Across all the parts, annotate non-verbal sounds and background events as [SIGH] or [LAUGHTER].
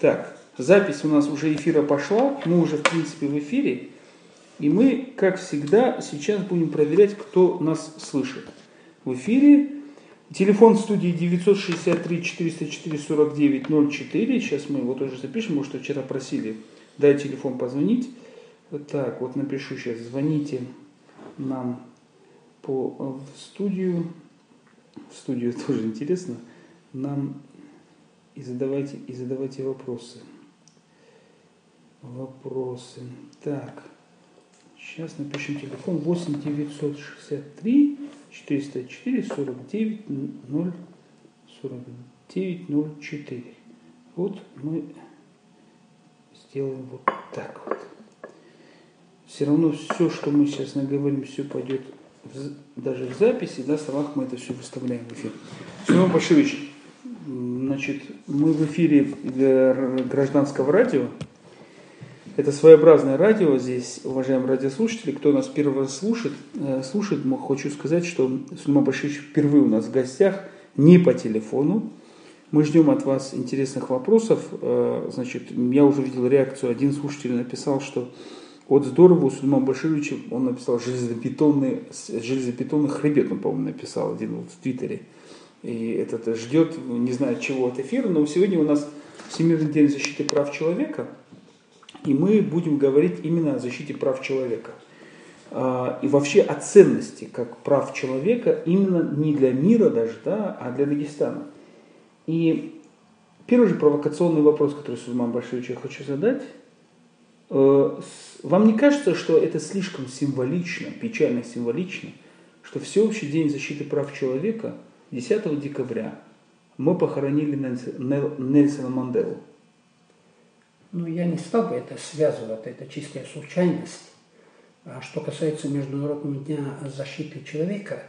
Так, запись у нас уже эфира пошла, мы уже в принципе в эфире. И мы, как всегда, сейчас будем проверять, кто нас слышит. В эфире телефон студии 963 404 49 04. Сейчас мы его тоже запишем, может, вчера просили. Дай телефон позвонить. Так, вот напишу сейчас, звоните нам по, э, в студию. В студию тоже интересно. Нам и задавайте, и задавайте вопросы. Вопросы. Так. Сейчас напишем телефон 8 963 404 49 0 49 04. Вот мы сделаем вот так вот. Все равно все, что мы сейчас наговорим, все пойдет в, даже в записи, да, в словах мы это все выставляем в эфир. Семен Пашевич, значит, мы в эфире гражданского радио. Это своеобразное радио здесь, уважаемые радиослушатели. Кто нас первый раз слушает, э, слушает, хочу сказать, что Сульман Башевич впервые у нас в гостях, не по телефону. Мы ждем от вас интересных вопросов. Э, значит, я уже видел реакцию. Один слушатель написал, что вот здорово у Сульмана Башировича, он написал железобетонный, железобетонный хребет, он, по-моему, написал один вот в Твиттере. И этот ждет, не знаю, чего от эфира, но сегодня у нас Всемирный день защиты прав человека – и мы будем говорить именно о защите прав человека. А, и вообще о ценности как прав человека именно не для мира даже, да, а для Дагестана. И первый же провокационный вопрос, который Сульман Башевич я хочу задать. Э, вам не кажется, что это слишком символично, печально символично, что всеобщий день защиты прав человека 10 декабря мы похоронили Нельсона Манделу? Но я не стал бы это связывать, это чистая случайность. А что касается Международного дня защиты человека,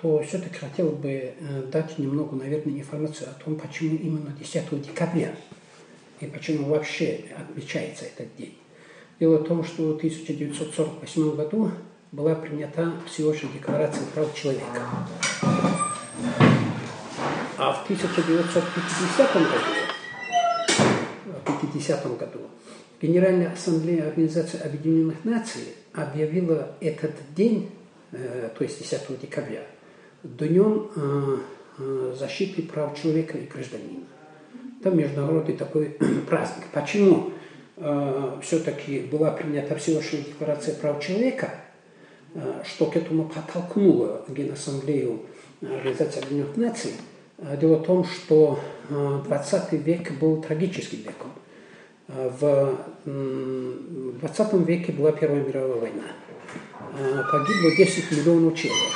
то все-таки хотел бы э, дать немного, наверное, информацию о том, почему именно 10 декабря и почему вообще отмечается этот день. Дело в том, что в 1948 году была принята Всеобщая декларация прав человека. А в 1950 году 1950 году Генеральная Ассамблея Организации Объединенных Наций объявила этот день, э, то есть 10 декабря, днем э, э, защиты прав человека и гражданина. Это международный такой [CLEARS THROAT] праздник. Почему все-таки была принята Всеобщая декларация прав человека, что к этому подтолкнуло Генассамблею Организации Объединенных Наций? Дело в том, что 20 век был трагическим веком. В 20 веке была Первая мировая война. Погибло 10 миллионов человек.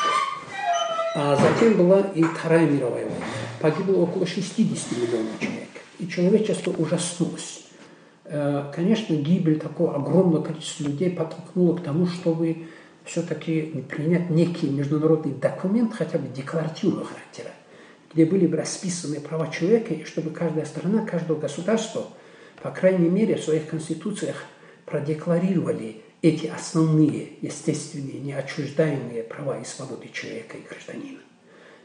А затем была и Вторая мировая война. Погибло около 60 миллионов человек. И человечество ужаснулось. Конечно, гибель такого огромного количества людей подтолкнула к тому, чтобы все-таки принять некий международный документ, хотя бы декларативного характера, где были бы расписаны права человека, и чтобы каждая страна, каждое государство – по крайней мере, в своих конституциях продекларировали эти основные, естественные, неотчуждаемые права и свободы человека и гражданина.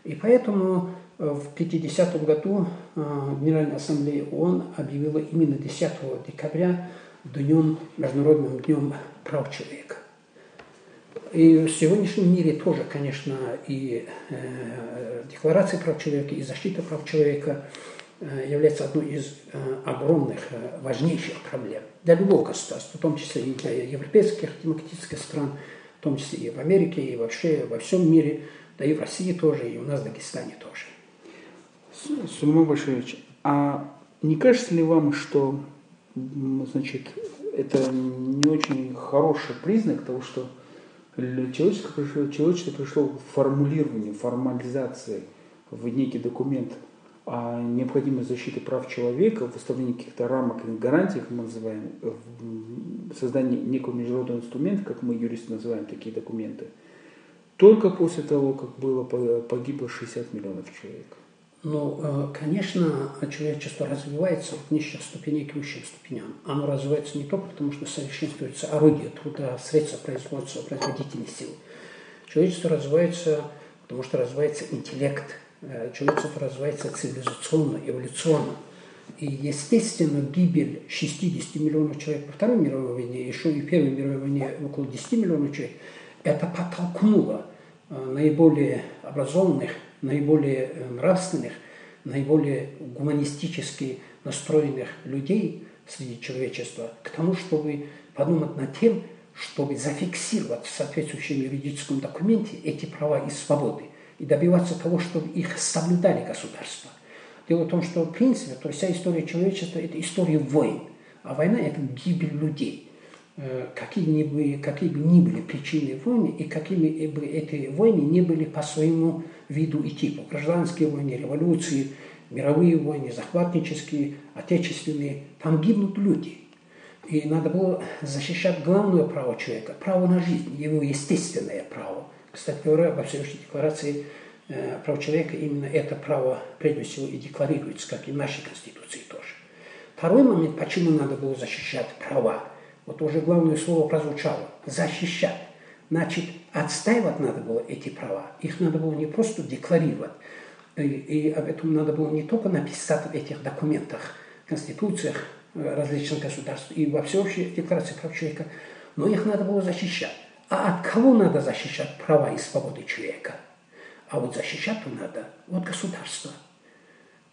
И поэтому э, в 50 году э, Генеральная Ассамблея ООН объявила именно 10 декабря днем, Международным днем прав человека. И в сегодняшнем мире тоже, конечно, и э, Декларация прав человека, и защита прав человека – Э, является одной из э, огромных, э, важнейших проблем для любого государства, в том числе и для европейских демократических стран, в том числе и в Америке, и вообще во всем мире, да и в России тоже, и у нас в Дагестане тоже. Сулейман Башевич, а не кажется ли вам, что значит, это не очень хороший признак того, что человечество пришло, человечество пришло к формулированию, формализации в некий документ – о необходимости защиты прав человека, выставлении каких-то рамок и гарантий, как мы называем, создание некого международного инструмента, как мы юристы называем такие документы, только после того, как было погибло 60 миллионов человек. Ну, э, конечно, человечество развивается от низших ступеней к высшим ступеням. Оно развивается не только потому, что совершенствуется орудие труда, средства производства, производительных сил. Человечество развивается, потому что развивается интеллект – Э, человечество развивается цивилизационно, эволюционно. И, естественно, гибель 60 миллионов человек во Второй мировой войне, еще и Первой мировой войне около 10 миллионов человек, это подтолкнуло э, наиболее образованных, наиболее э, нравственных, наиболее гуманистически настроенных людей среди человечества к тому, чтобы подумать над тем, чтобы зафиксировать в соответствующем юридическом документе эти права и свободы и добиваться того, чтобы их соблюдали государства. Дело в том, что в принципе, то вся история человечества – это история войн, а война – это гибель людей. Э, какие, бы, какие бы ни были причины войны, и какими бы эти войны не были по своему виду и типу. Гражданские войны, революции, мировые войны, захватнические, отечественные, там гибнут люди. И надо было защищать главное право человека, право на жизнь, его естественное право. Кстати говоря, во Всеобщей декларации э, прав человека именно это право прежде всего и декларируется, как и в нашей Конституции тоже. Второй момент, почему надо было защищать права. Вот уже главное слово прозвучало – защищать. Значит, отстаивать надо было эти права. Их надо было не просто декларировать, и, и об этом надо было не только написать в этих документах, конституциях э, различных государств и во всеобщей декларации прав человека, но их надо было защищать. А от кого надо защищать права и свободы человека? А вот защищать надо от государства.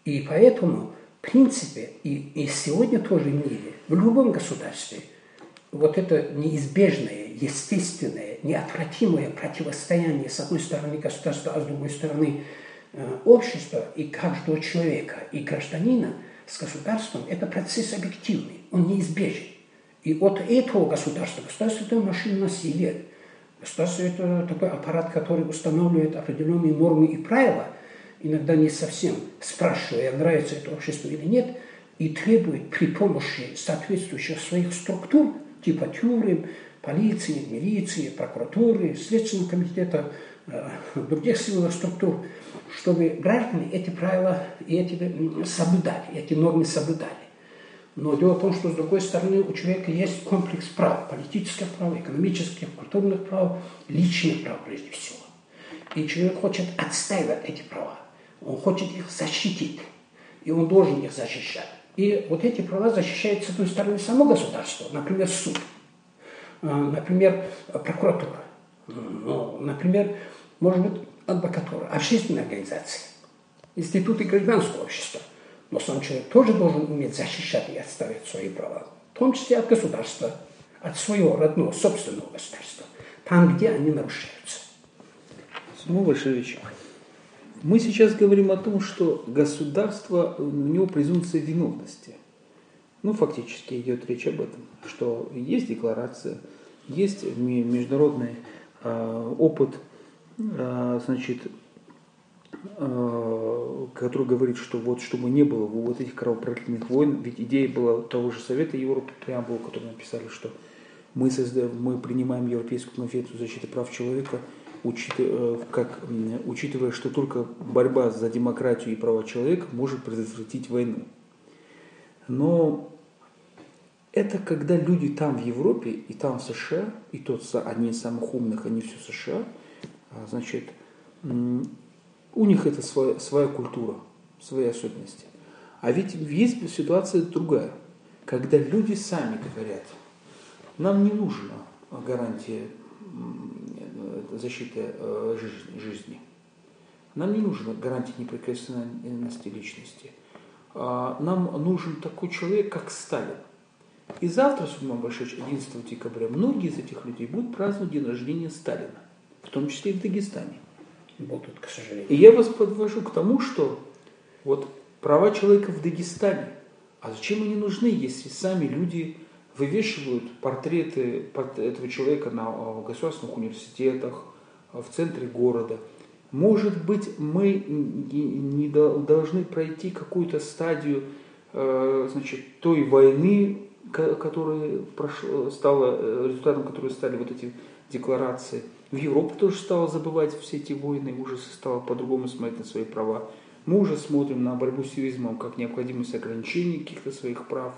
И поэтому, в принципе, и, и сегодня тоже в мире, в любом государстве, вот это неизбежное, естественное, неотвратимое противостояние с одной стороны государства, а с другой стороны Э, общества и каждого человека, и гражданина с государством – это процесс объективный, он неизбежен. И от этого государства, государство – это машина насилия, государство – это такой аппарат, который устанавливает определенные нормы и правила, иногда не совсем спрашивая, нравится это обществу или нет, и требует при помощи соответствующих своих структур, типа тюрем, полиции, милиции, прокуратуры, Следственного комитета, Э, других силовых структур, чтобы граждане эти правила и эти соблюдали, эти нормы соблюдали. Но дело в том, что с другой стороны у человека есть комплекс прав, политических прав, экономических, культурных прав, личных прав прежде всего. И человек хочет отстаивать эти права, он хочет их защитить, и он должен их защищать. И вот эти права защищает, с одной стороны, само государство, например, суд, э, например, прокуратура, ну, например, может быть, адвокатура, общественная организация, институты гражданского общества. Но сам человек тоже должен уметь защищать и отставить свои права, в том числе от государства, от своего родного, собственного государства, там, где они нарушаются. Самуил Большевич, мы сейчас говорим о том, что государство, у него презумпция виновности. Ну, фактически идет речь об этом, что есть декларация, есть международный э, опыт а, значит, а, который говорит, что вот чтобы не было вот этих кровопролитных войн, ведь идея была того же Совета Европы, преамбула, который написали, что мы, создаем, мы принимаем Европейскую конвенцию защиты прав человека, учитывая, как, учитывая, что только борьба за демократию и права человека может предотвратить войну. Но это когда люди там в Европе и там в США, и тот одни из самых умных, они все США – а, значит, у них это своя, своя культура, свои особенности. А ведь есть ситуация другая, когда люди сами говорят, нам не нужна гарантия защиты э, жизни, нам не нужна гарантия неприкосновенности личности. А, нам нужен такой человек, как Сталин. И завтра, судьба большая, 11 декабря, многие из этих людей будут праздновать день рождения Сталина в том числе и в Дагестане. Будут, к сожалению. И я вас подвожу к тому, что вот права человека в Дагестане, а зачем они нужны, если сами люди вывешивают портреты этого человека на а, государственных университетах, а, в центре города. Может быть, мы не должны пройти какую-то стадию а, значит, той войны, которая стала э, результатом которой стали вот эти декларации – в Европе тоже стала забывать все эти войны, ужасы стала по-другому смотреть на свои права. Мы уже смотрим на борьбу с терроризмом как необходимость ограничения каких-то своих прав.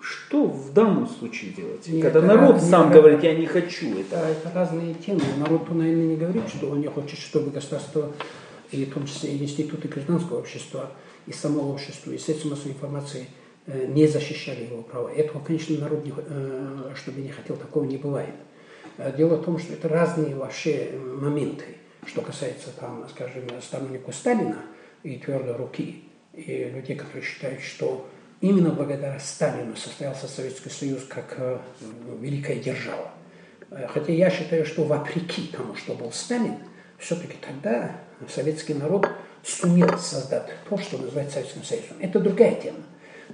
Что в данном случае делать? Нет, Когда народ раз, сам нет, говорит, я не хочу это. Да, это разные темы. Народ, наверное, не говорит, что он не хочет, чтобы государство, и в том числе и институты гражданского общества, и само общество, и средства массовой информации э, не защищали его права. Этого, конечно, народ, не, э, чтобы не хотел, такого не бывает. Э, дело в том, что это разные вообще моменты. Что касается, там, скажем, сторонников Сталина и твердой руки, и людей, которые считают, что именно благодаря Сталину состоялся Советский Союз как э, великая держава. Э, хотя я считаю, что вопреки тому, что был Сталин, все-таки тогда советский народ сумел создать то, что называется Советским Союзом. Это другая тема.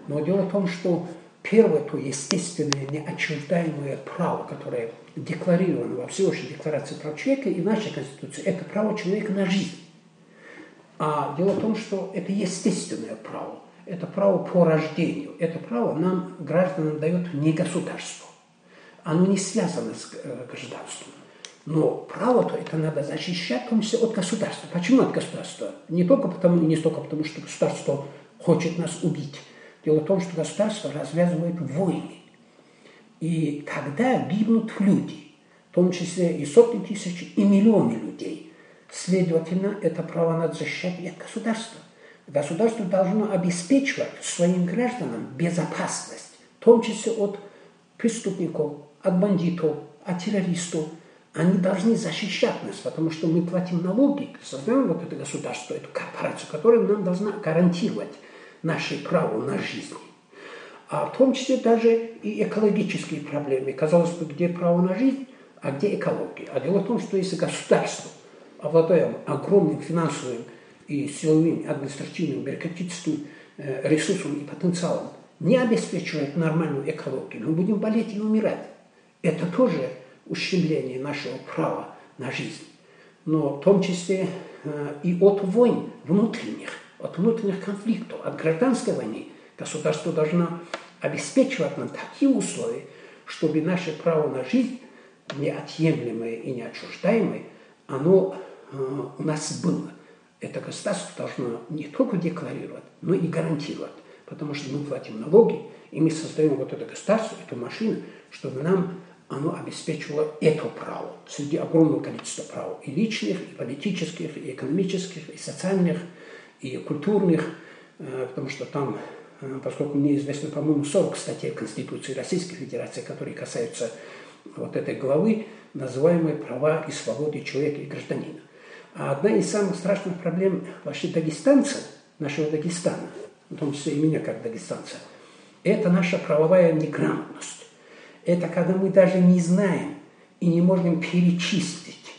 Но дело в том, что первое, то естественное, неотчуждаемое право, которое декларировано во Всеобщей декларации прав человека и нашей Конституции, это право человека на жизнь. А дело в том, что это естественное право, это право по рождению, это право нам, гражданам, дает не государство. Оно не связано с э, гражданством. Но право-то это надо защищать, в том числе от государства. Почему от государства? Не только потому, не столько потому, что государство хочет нас убить. Дело в том, что государство развязывает войны. И тогда гибнут люди, в том числе и сотни тысяч, и миллионы людей. Следовательно, это право надо защищать и от государства. Государство должно обеспечивать своим гражданам безопасность, в том числе от преступников, от бандитов, от террористов. Они должны защищать нас, потому что мы платим налоги, создаем вот это государство, эту корпорацию, которая нам должна гарантировать наше право на жизнь а в том числе даже и экологические проблемы. Казалось бы, где право на жизнь, а где экология. А дело в том, что если государство, обладая огромным финансовым и силовым, административным, бюрократическим э, ресурсом и потенциалом, не обеспечивает нормальную экологию, мы будем болеть и умирать. Это тоже ущемление нашего права на жизнь. Но в том числе э, и от войн внутренних, от внутренних конфликтов, от гражданской войны – Государство должно обеспечивать нам такие условия, чтобы наше право на жизнь, неотъемлемое и неотчуждаемое, оно э, у нас было. Это государство должно не только декларировать, но и гарантировать. Потому что мы платим налоги, и мы создаем вот это государство, эту машину, чтобы нам оно обеспечивало это право среди огромного количества прав, и личных, и политических, и экономических, и социальных, и культурных, э, потому что там Э, поскольку мне известно, по-моему, 40 статей Конституции Российской Федерации, которые касаются вот этой главы, называемой «Права и свободы человека и гражданина». А одна из самых страшных проблем вообще дагестанца, нашего Дагестана, в том числе и меня как дагестанца, это наша правовая неграмотность. Это когда мы даже не знаем и не можем перечислить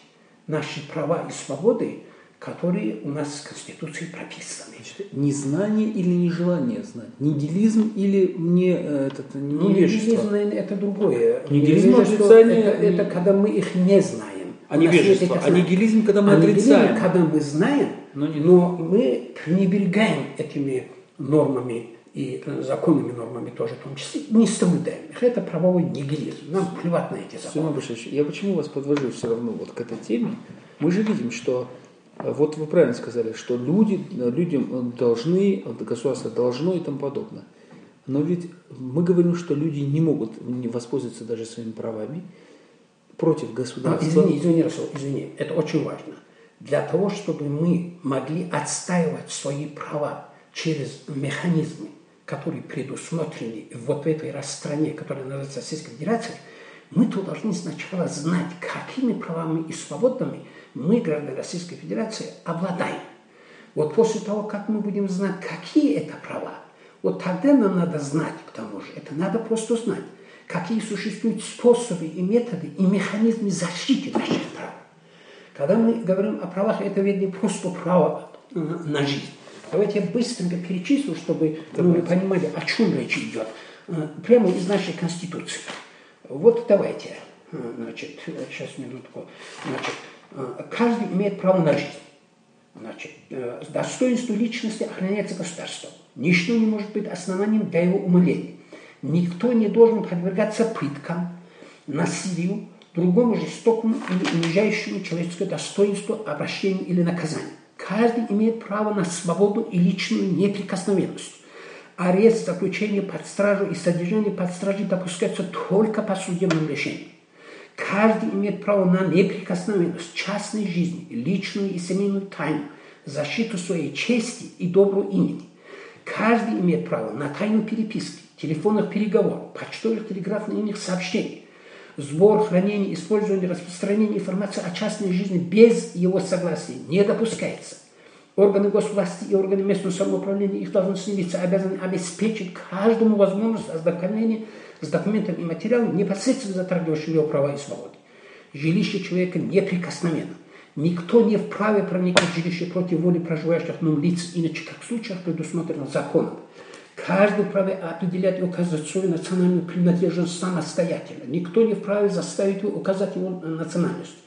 наши права и свободы, которые у нас в Конституции прописаны. Значит, незнание или нежелание знать? Нигилизм или не, э, этот, ну, невежество? Нигилизм, это другое. Нигилизм, отрицание... Это, это когда мы их не знаем. А невежество? А нигилизм, когда мы а отрицаем? когда мы знаем, но, не... но мы пренебрегаем этими нормами и э, законными нормами тоже, в том числе, не соблюдаем их. Это правовой нигилизм. Нам плевать на эти законы. я почему вас подвожу все равно вот к этой теме? Мы же видим, что вот вы правильно сказали, что люди, людям должны, государство должно и тому подобное. Но ведь мы говорим, что люди не могут не воспользоваться даже своими правами против государства. А, извини, извини, Расул, извини, это очень важно. Для того, чтобы мы могли отстаивать свои права через механизмы, которые предусмотрены вот в этой стране, которая называется Российской Федерацией, мы то должны сначала знать, какими правами и свободами – мы, граждане Российской Федерации, обладаем. Вот после того, как мы будем знать, какие это права, вот тогда нам надо знать, к тому же, это надо просто знать, какие существуют способы и методы и механизмы защиты наших прав. Когда мы говорим о правах, это ведь не просто право на жизнь. Давайте я быстренько перечислю, чтобы ну, мы понимали, о чем речь идет. Э, прямо из нашей Конституции. Вот давайте. Э, значит, сейчас минутку. Значит, Э, каждый имеет право на жизнь. Значит, достоинство личности охраняется государством. Ничто не может быть основанием для его умоления. Никто не должен подвергаться пыткам, насилию, другому жестокому или унижающему человеческое достоинство, обращению или наказанию. Каждый имеет право на свободу и личную неприкосновенность. Арест, заключение под стражу и содержание под стражей допускаются только по судебному решению. Каждый имеет право на неприкосновенность частной жизни, личную и семейную тайну, защиту своей чести и доброго имени. Каждый имеет право на тайну переписки, телефонных переговоров, почтовых телеграфных сообщений, сбор, хранение, использование, распространение информации о частной жизни без его согласия не допускается. Органы госвласти и органы местного самоуправления, их должностные лица обязаны обеспечить каждому возможность ознакомления с документами и материалами, непосредственно затрагивающими его права и свободы. Жилище человека неприкосновенно. Никто не вправе проникнуть в жилище против воли проживающих в нем лиц, иначе как в случаях предусмотрено законом. Каждый вправе определять и указывать свою национальную принадлежность самостоятельно. Никто не вправе заставить его указать его национальность.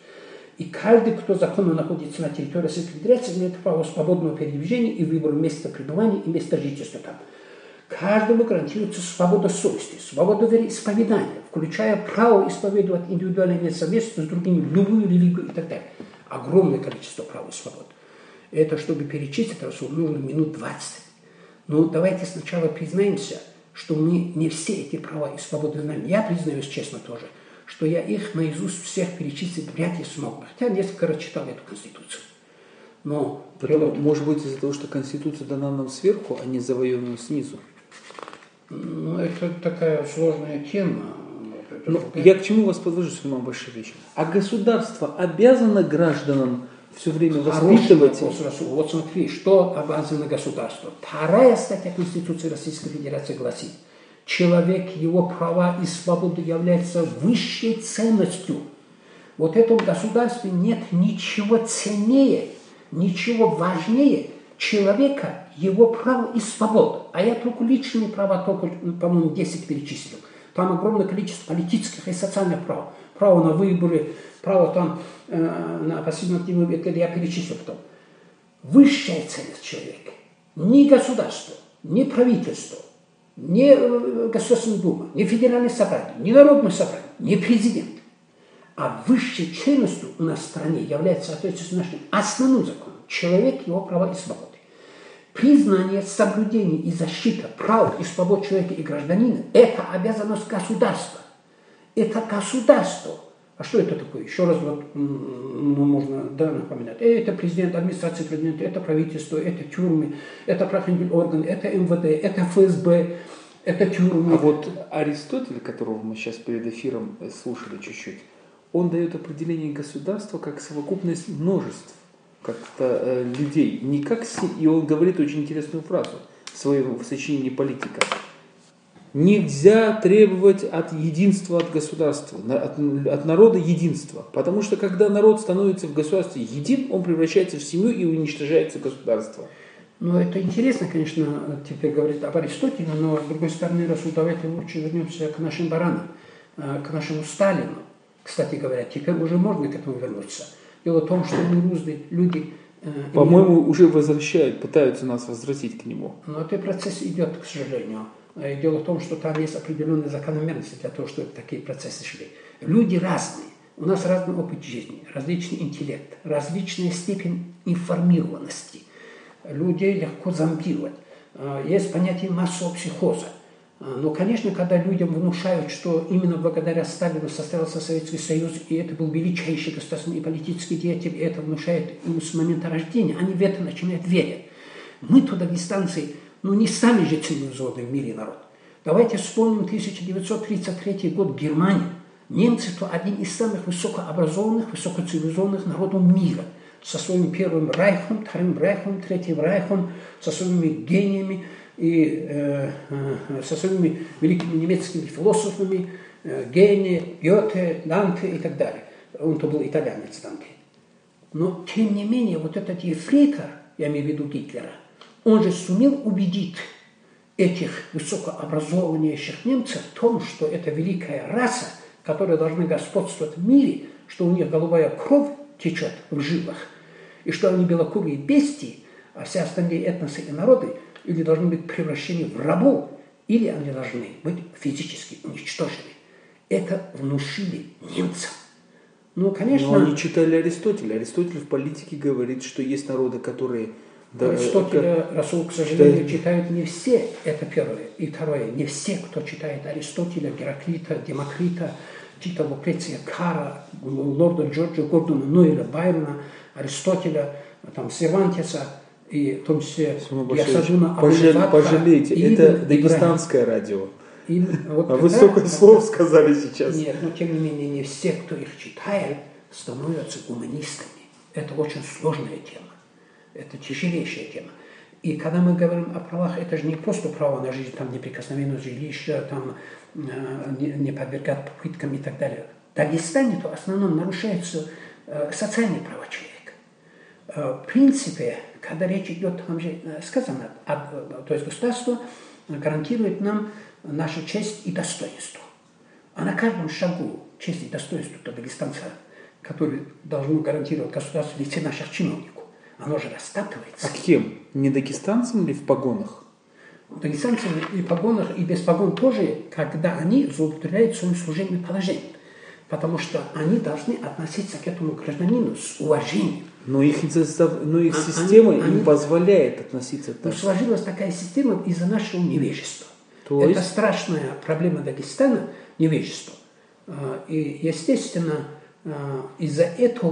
И каждый, кто законно находится на территории Российской Федерации, имеет право свободного передвижения и выбора места пребывания и места жительства там. Каждому гарантируется свобода совести, свобода вероисповедания, включая право исповедовать индивидуальное совместно с другими любую религию и так далее. Огромное количество прав и свобод. Это, чтобы перечислить нужно минут 20. Но давайте сначала признаемся, что мы не все эти права и свободы знаем. Я признаюсь честно тоже, что я их наизусть всех перечислить вряд ли смог бы. Хотя несколько раз читал эту Конституцию. Но Потому, может быть, из-за того, что Конституция дана нам сверху, а не завоевана снизу. Ну, это такая сложная тема. Но ну, я к чему вас подвожу, Сулейман Башевич? А государство обязано гражданам все время воспитывать... Вот смотри, что обязано государство. Вторая статья Конституции Российской Федерации гласит, человек, его права и свободы являются высшей ценностью. Вот в этом государстве нет ничего ценнее, ничего важнее человека, его права и свобод. А я только личные права, только, по-моему, 10 перечислил. Там огромное количество политических и социальных прав. Право на выборы, право там э, на активную это я перечислил потом. Высшая ценность человека. Ни государство, ни правительство, ни э, Государственная Дума, ни Федеральное собрание, ни Народное собрание, ни президент. А высшей ценностью у нас в стране является, соответственно, нашим основным законом. Человек, его права и свободы. Признание, соблюдение и защита прав и свобод человека и гражданина – это обязанность государства. Это государство. А что это такое? Еще раз вот, ну, можно да, напоминать. Это президент, администрация президента, это правительство, это тюрьмы, это правоохранительные органы, это МВД, это ФСБ, это тюрьмы. А вот Аристотель, которого мы сейчас перед эфиром слушали чуть-чуть, он дает определение государства как совокупность множеств как-то э, людей, не как и он говорит очень интересную фразу в своем в сочинении политика. Нельзя требовать от единства от государства, от, от народа единства. Потому что когда народ становится в государстве един, он превращается в семью и уничтожается государство. Ну, это интересно, конечно, теперь говорить об Аристотеле, но, с другой стороны, раз давайте лучше вернемся к нашим баранам, э, к нашему Сталину. Кстати говоря, теперь уже можно к этому вернуться – Дело в том, что мы русские люди... Э, По-моему, уже возвращают, пытаются нас возвратить к нему. Но этот процесс идет, к сожалению. Э, дело в том, что там есть определенные закономерности для того, чтобы такие процессы шли. Люди разные. У нас разный опыт жизни, различный интеллект, различная степень информированности. Людей легко зомбировать. Э, есть понятие массового психоза. А, но, конечно, когда людям внушают, что именно благодаря Сталину состоялся Советский Союз, и это был величайший государственный и политический деятель, и это внушает им с момента рождения, они в это начинают верить. Мы туда дистанции, ну не сами же цивилизованный в мире народ. Давайте вспомним 1933 год Германию. Немцы – то один из самых высокообразованных, высокоцивилизованных народов мира со своим первым райхом, вторым райхом, третьим райхом, со своими гениями – и э, э, со своими великими немецкими философами, э, Гене, Гёте, Данте и так далее. Он-то был итальянец Данте. Но, тем не менее, вот этот ефрейтор, я имею в виду Гитлера, он же сумел убедить этих высокообразованнейших немцев в том, что это великая раса, которая должна господствовать в мире, что у них голубая кровь течет в жилах, и что они белокурые бестии, а все остальные этносы и народы – или должны быть превращены в рабов, или они должны быть физически уничтожены. Это внушили немцам. Ну, конечно... Но они читали Аристотеля. Аристотель в политике говорит, что есть народы, которые... Да, Аристотеля, как... Расул, к сожалению, читает... читают не все, это первое. И второе, не все, кто читает Аристотеля, Гераклита, Демокрита, Тита Лукреция Кара, лорда Джорджа Гордона Нойля, Байрона, Аристотеля, там, Сервантеса, и в том числе Смуга я Башевич, сажу на пожале- Абу-Бакра Пожалейте, Ибн это дагестанское радио. И вот А вы столько слов сказали сейчас. Нет, но тем не менее не все, кто их читает, становятся гуманистами. Это очень сложная тема. Это тяжелейшая тема. И когда мы говорим о правах, это же не просто право на жизнь, там неприкосновенность жилища, там э, не, не подвергать попыткам и так далее. В Дагестане то в основном нарушаются э, социальные права человека. Э, В принципе, когда речь идет, там же сказано, то есть государство гарантирует нам нашу честь и достоинство. А на каждом шагу честь и достоинство то дагестанца, который должно гарантировать государство в лице наших чиновников, оно же растапливается. А кем? Не дагестанцам ли в погонах? Дагестанцы и в погонах, и без погон тоже, когда они злоупотребляют своим служебным положением. Потому что они должны относиться к этому гражданину с уважением. Но их, застав- но их А- система они- не они- позволяет относиться Но так. сложилась такая система из-за нашего невежества. То Это есть? страшная проблема Дагестана – невежество. А, И, естественно, а, из-за этого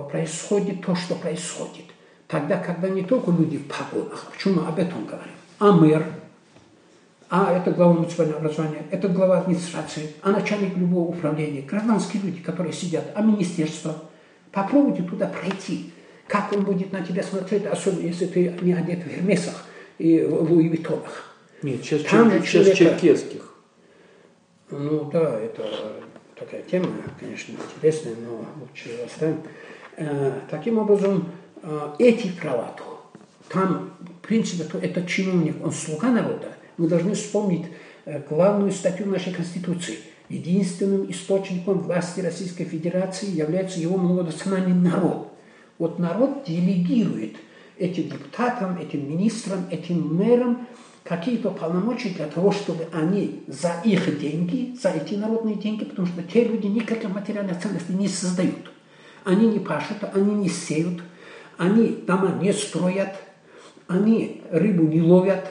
происходит то, что происходит. Тогда, когда не только люди в погонах, почему мы об этом говорим, а мэр, а это глава муниципального образования, это глава администрации, а начальник любого управления, гражданские люди, которые сидят, а министерство. Попробуйте туда пройти. Как он будет на тебя смотреть, особенно если ты не одет в Гермесах и в Луи Виттонах. Нет, сейчас, Там чер- сейчас человека- черкесских. Ну да, это такая тема, конечно, интересная, но лучше оставим. Э, Таким образом, э, эти права, то, там, в принципе, то этот чиновник, он слуга народа. Мы должны вспомнить э, главную статью нашей Конституции. Единственным источником власти Российской Федерации является его многонациональный народ. Вот народ делегирует этим депутатам, этим министрам, этим мэрам какие-то полномочия для того, чтобы они за их деньги, за эти народные деньги, потому что те люди никаких материальных ценностей не создают. Они не пашут, они не сеют, они дома не строят, они рыбу не ловят,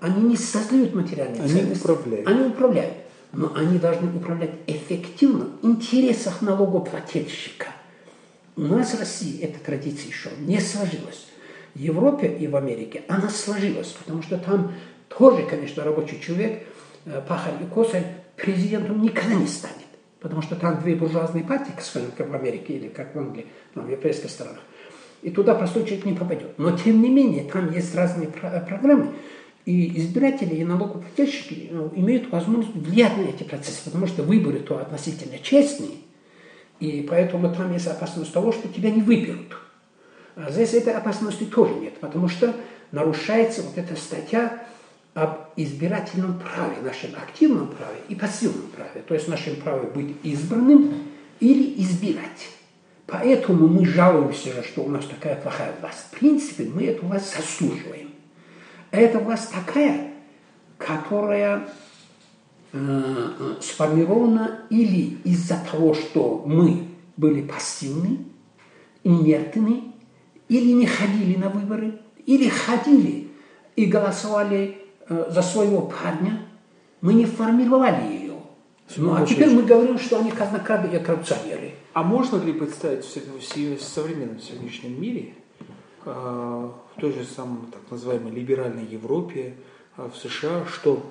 они не создают материальные Они ценности. управляют. Они управляют. Но они должны управлять эффективно в интересах налогоплательщика. У нас в России эта традиция еще не сложилась. В Европе и в Америке она сложилась, потому что там тоже, конечно, рабочий человек, э, пахарь и косарь президентом никогда не станет. Потому что там две буржуазные партии, как в Америке или как в Англии, там, в европейских странах. И туда простой человек не попадет. Но, тем не менее, там есть разные про- программы, и избиратели и налогоплательщики ну, имеют возможность влиять на эти процессы, потому что выборы то относительно честные, и поэтому там есть опасность того, что тебя не выберут. А здесь этой опасности тоже нет, потому что нарушается вот эта статья об избирательном праве, нашем активном праве и пассивном праве, то есть нашем праве быть избранным или избирать. Поэтому мы жалуемся, что у нас такая плохая власть. В принципе, мы эту власть заслуживаем. Эта власть такая, которая э, сформирована или из-за того, что мы были пассивны, инертны, или не ходили на выборы, или ходили и голосовали э, за своего парня, мы не формировали ее. Ну, а теперь мы говорим, что они казнокрады и коррупционеры. А можно ли представить в современном сегодняшнем мире, э, в той же самой так называемой либеральной Европе, э, в США, что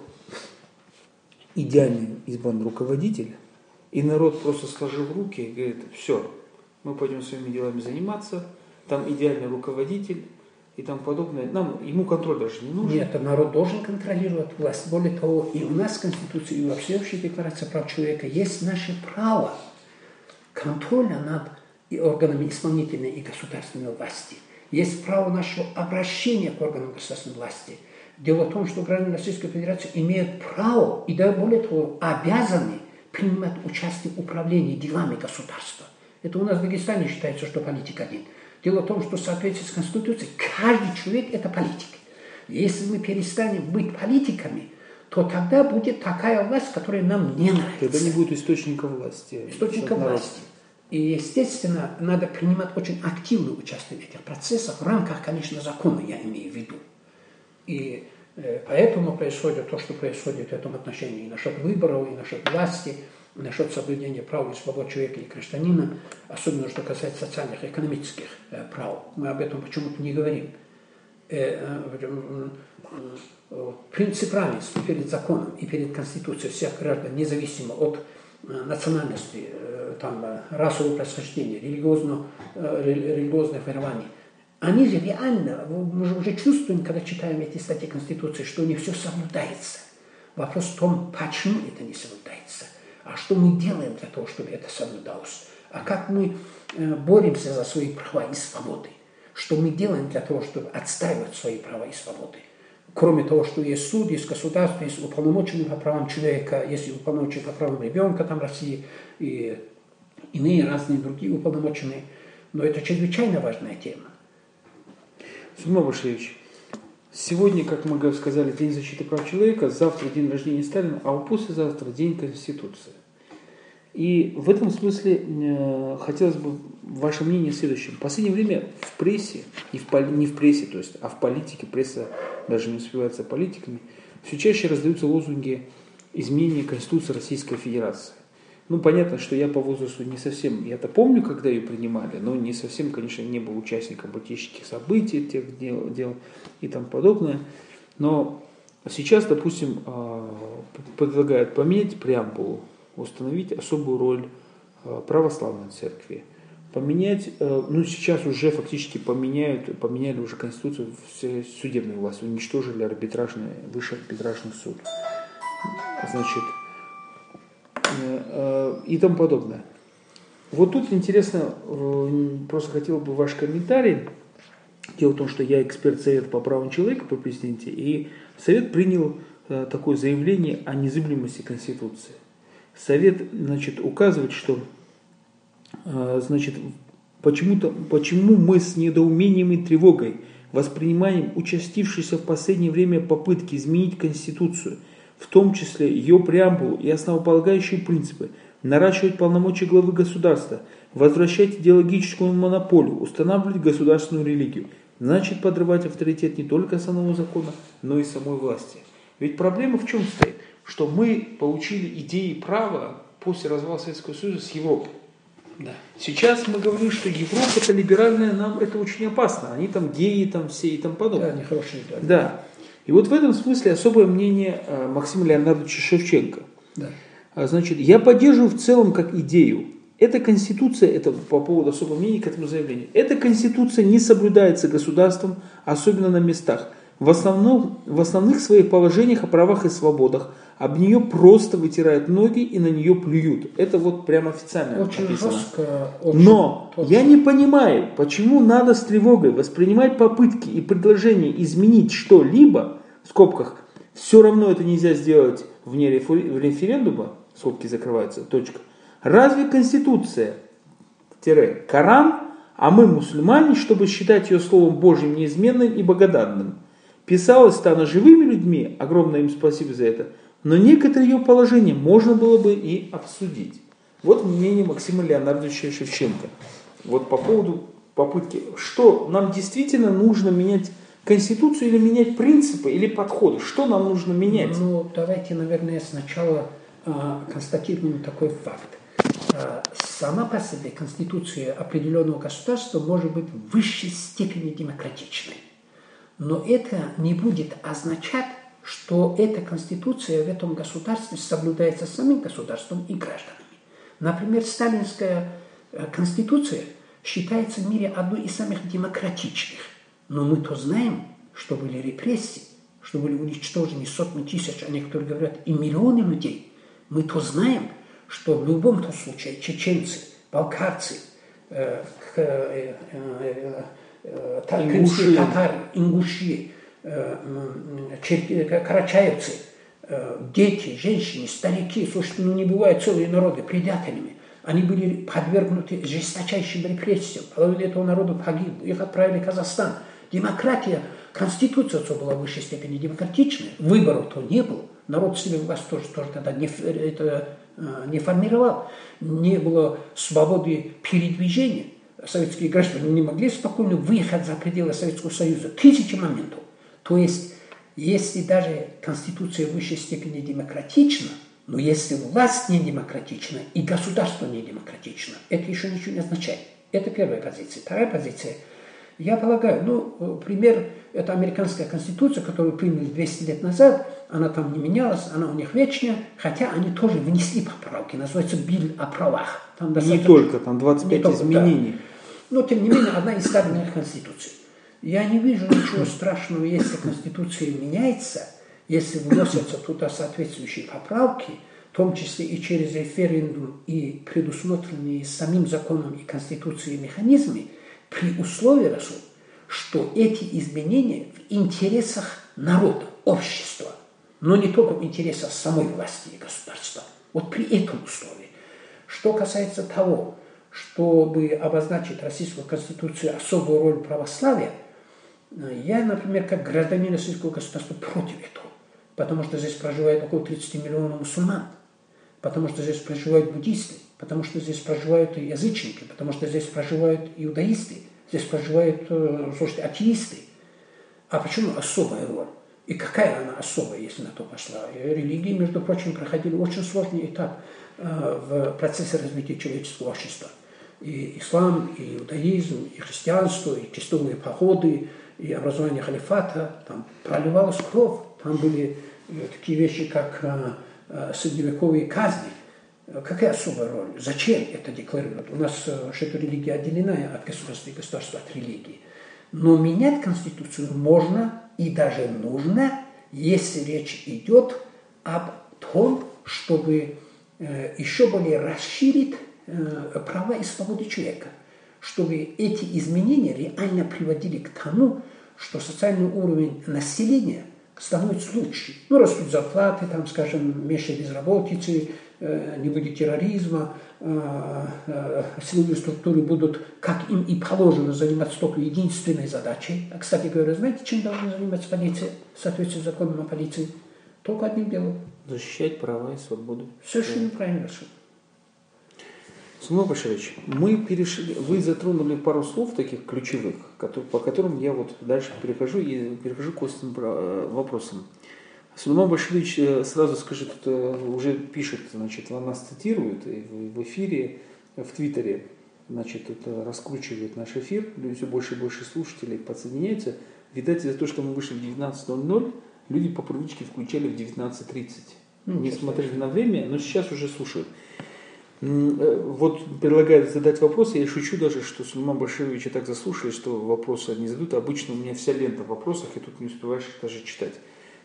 идеальный избран руководитель, и народ просто сложил руки и говорит, все, мы пойдем своими делами заниматься, там идеальный руководитель и тому подобное. Нам, ему контроль даже не нужен. Нет, народ должен контролировать власть. Более того, и у нас в Конституции, и во всеобщей декларации прав человека есть наше право контроля над органами исполнительной и государственной власти. Есть право нашего обращения к органам государственной власти. Дело в том, что граждане Российской Федерации имеют право и даже более того обязаны принимать участие в управлении делами государства. Это у нас в Дагестане считается, что политик один. Дело в том, что в соответствии с Конституцией каждый человек – это политик. Если мы перестанем быть политиками, то тогда будет такая власть, которая нам не нравится. Тогда не будет источника власти. Источника власти. И, естественно, надо принимать очень активное участие в этих процессах, в рамках, конечно, закона, я имею в виду. И э, поэтому происходит то, что происходит в этом отношении и насчет выборов, и насчет власти, насчет соблюдения прав и свобод человека и гражданина, особенно что касается социальных и экономических э, прав. Мы об этом почему-то не говорим. принцип равенства перед законом и перед Конституцией всех граждан, независимо от национальности, там, расового происхождения, религиозного, религиозных верований, они же реально, мы же уже чувствуем, когда читаем эти статьи Конституции, что у них все соблюдается. Вопрос в том, почему это не соблюдается, а что мы делаем для того, чтобы это соблюдалось, а как мы боремся за свои права и свободы, что мы делаем для того, чтобы отстаивать свои права и свободы. Кроме того, что есть суд, есть государство, есть уполномоченный по правам человека, есть уполномоченный по правам ребенка там России и иные разные другие уполномоченные. Но это чрезвычайно важная тема. Сумма Башевич, сегодня, как мы сказали, День защиты прав человека, завтра день рождения Сталина, а послезавтра День Конституции. И в этом смысле э, хотелось бы ваше мнение в следующем. В последнее время в прессе, и в, не в прессе, то есть, а в политике, пресса даже не успевается политиками, все чаще раздаются лозунги изменения Конституции Российской Федерации. Ну, понятно, что я по возрасту не совсем, я-то помню, когда ее принимали, но не совсем, конечно, не был участником политических событий, тех дел, дел и тому подобное. Но сейчас, допустим, а, предлагают поменять преамбулу, установить особую роль а, православной церкви, поменять, э, ну сейчас уже фактически поменяют, поменяли уже Конституцию все судебные власти, уничтожили арбитражный, высший арбитражный суд. Значит, и тому подобное. Вот тут интересно, э, просто хотел бы ваш комментарий. Дело в том, что я эксперт Совета по правам человека по президенте, и Совет принял такое заявление о незыблемости Конституции. Совет значит, указывает, что значит, почему-то, почему мы с недоумением и тревогой воспринимаем участившиеся в последнее время попытки изменить Конституцию – в том числе ее преамбулу и основополагающие принципы, наращивать полномочия главы государства, возвращать идеологическую монополию, устанавливать государственную религию, значит подрывать авторитет не только основного закона, но и самой власти. Ведь проблема в чем стоит? Что мы получили идеи права после развала Советского Союза с Европы. Да. Сейчас мы говорим, что Европа это либеральная, нам это очень опасно. Они там геи, там все и там подобное. Да, они хорошие. Да. да. И вот в этом смысле особое мнение э, Максима Леонардовича Шевченко. Да. А, значит, я поддерживаю в целом как идею. Эта конституция, это по поводу особого мнения к этому заявлению, эта конституция не соблюдается государством, особенно на местах. В, основном, в основных своих положениях о правах и свободах об нее просто вытирают ноги и на нее плюют. Это вот прямо официально очень написано. Жестко, очень Но точно. я не понимаю, почему надо с тревогой воспринимать попытки и предложения изменить что-либо, в скобках, все равно это нельзя сделать вне референдума, скобки закрываются, точка. Разве Конституция, тире, Коран, а мы мусульмане, чтобы считать ее словом Божьим неизменным и богоданным? Писалось-то она живыми людьми, огромное им спасибо за это – но некоторые ее положения можно было бы и обсудить. Вот мнение Максима Леонардовича Шевченко. Вот по поводу попытки, что нам действительно нужно менять Конституцию или менять принципы или подходы? Что нам нужно менять? Ну, давайте, наверное, сначала констатируем такой факт. Э, сама по себе Конституция определенного государства может быть в высшей степени демократичной. Но это не будет означать, что эта конституция в этом государстве соблюдается самим государством и гражданами. Например, сталинская э, конституция считается в мире одной из самых демократичных. Но мы то знаем, что были репрессии, что были уничтожены сотни тысяч, а некоторые говорят и миллионы людей. Мы то знаем, что в любом то случае чеченцы, балкарцы, э, э, э, э, э, татары, ингуши, Э, карачаевцы, э, дети, женщины, старики, слушайте, ну не бывают целые народы предателями. Они были подвергнуты жесточайшим репрессиям. Половина этого народа погиб. Их отправили в Казахстан. Демократия, конституция была в высшей степени демократичная. Выборов то не было. Народ себе власть тоже, тоже тогда не, это, э, не формировал. Не было свободы передвижения. Советские граждане не могли спокойно выехать за пределы Советского Союза. Тысячи моментов. То есть, если даже Конституция в высшей степени демократична, но если власть не демократична и государство не демократично, это еще ничего не означает. Это первая позиция. Вторая позиция. Я полагаю, ну, пример, это американская конституция, которую приняли 200 лет назад, она там не менялась, она у них вечная, хотя они тоже внесли поправки, называется биль о правах. Там не только, там 25 только, изменений. Да. Но, тем не менее, одна из старых конституций. Я не вижу ничего страшного, если Конституция меняется, если вносятся туда соответствующие поправки, в том числе и через референдум, и предусмотренные самим законом и Конституцией механизмы, при условии, что эти изменения в интересах народа, общества, но не только в интересах самой власти и государства. Вот при этом условии. Что касается того, чтобы обозначить Российскую Конституцию особую роль православия – я, например, как гражданин российского государства против этого, потому что здесь проживает около 30 миллионов мусульман, потому что здесь проживают буддисты, потому что здесь проживают язычники, потому что здесь проживают иудаисты, здесь проживают, э, слушайте, атеисты. А почему особая роль? И какая она особая, если на то пошла? Религии, между прочим, проходили очень сложный этап э, в процессе развития человеческого общества. И ислам, и иудаизм, и христианство, и крестовые походы – и образование халифата, там проливалась кровь, там были э, такие вещи, как э, э, средневековые казни. Какая особая роль? Зачем это декларировать? У нас что-то религия отделена от государства и государства от религии. Но менять Конституцию можно и даже нужно, если речь идет об том, чтобы еще более расширить права и свободы человека – чтобы эти изменения реально приводили к тому, что социальный уровень населения становится лучше. Ну, растут зарплаты, там, скажем, меньше безработицы, э, не будет терроризма, э, э, силовые структуры будут, как им и положено, заниматься только единственной задачей. А, кстати говоря, знаете, чем должна заниматься полиция в соответствии с законом о полиции? Только одним делом. Защищать права и свободу. Совершенно да. правильно. Сумма Башевич, мы перешли, вы затронули пару слов таких ключевых, которые, по которым я вот дальше перехожу и перехожу к острым э, вопросам. Сулейман Башевич э, сразу скажет, уже пишет, значит, нас цитирует в эфире, в Твиттере, значит, это раскручивает наш эфир, люди все больше и больше слушателей подсоединяются. Видать, из-за того, что мы вышли в 19.00, люди по привычке включали в 19.30. Ну, не смотрели на время, но сейчас уже слушают. Э, вот предлагают задать вопрос, я шучу даже, что Сулейман Башировича так заслушали, что вопросы не задают. Обычно у меня вся лента вопросов, и тут не успеваешь их даже читать.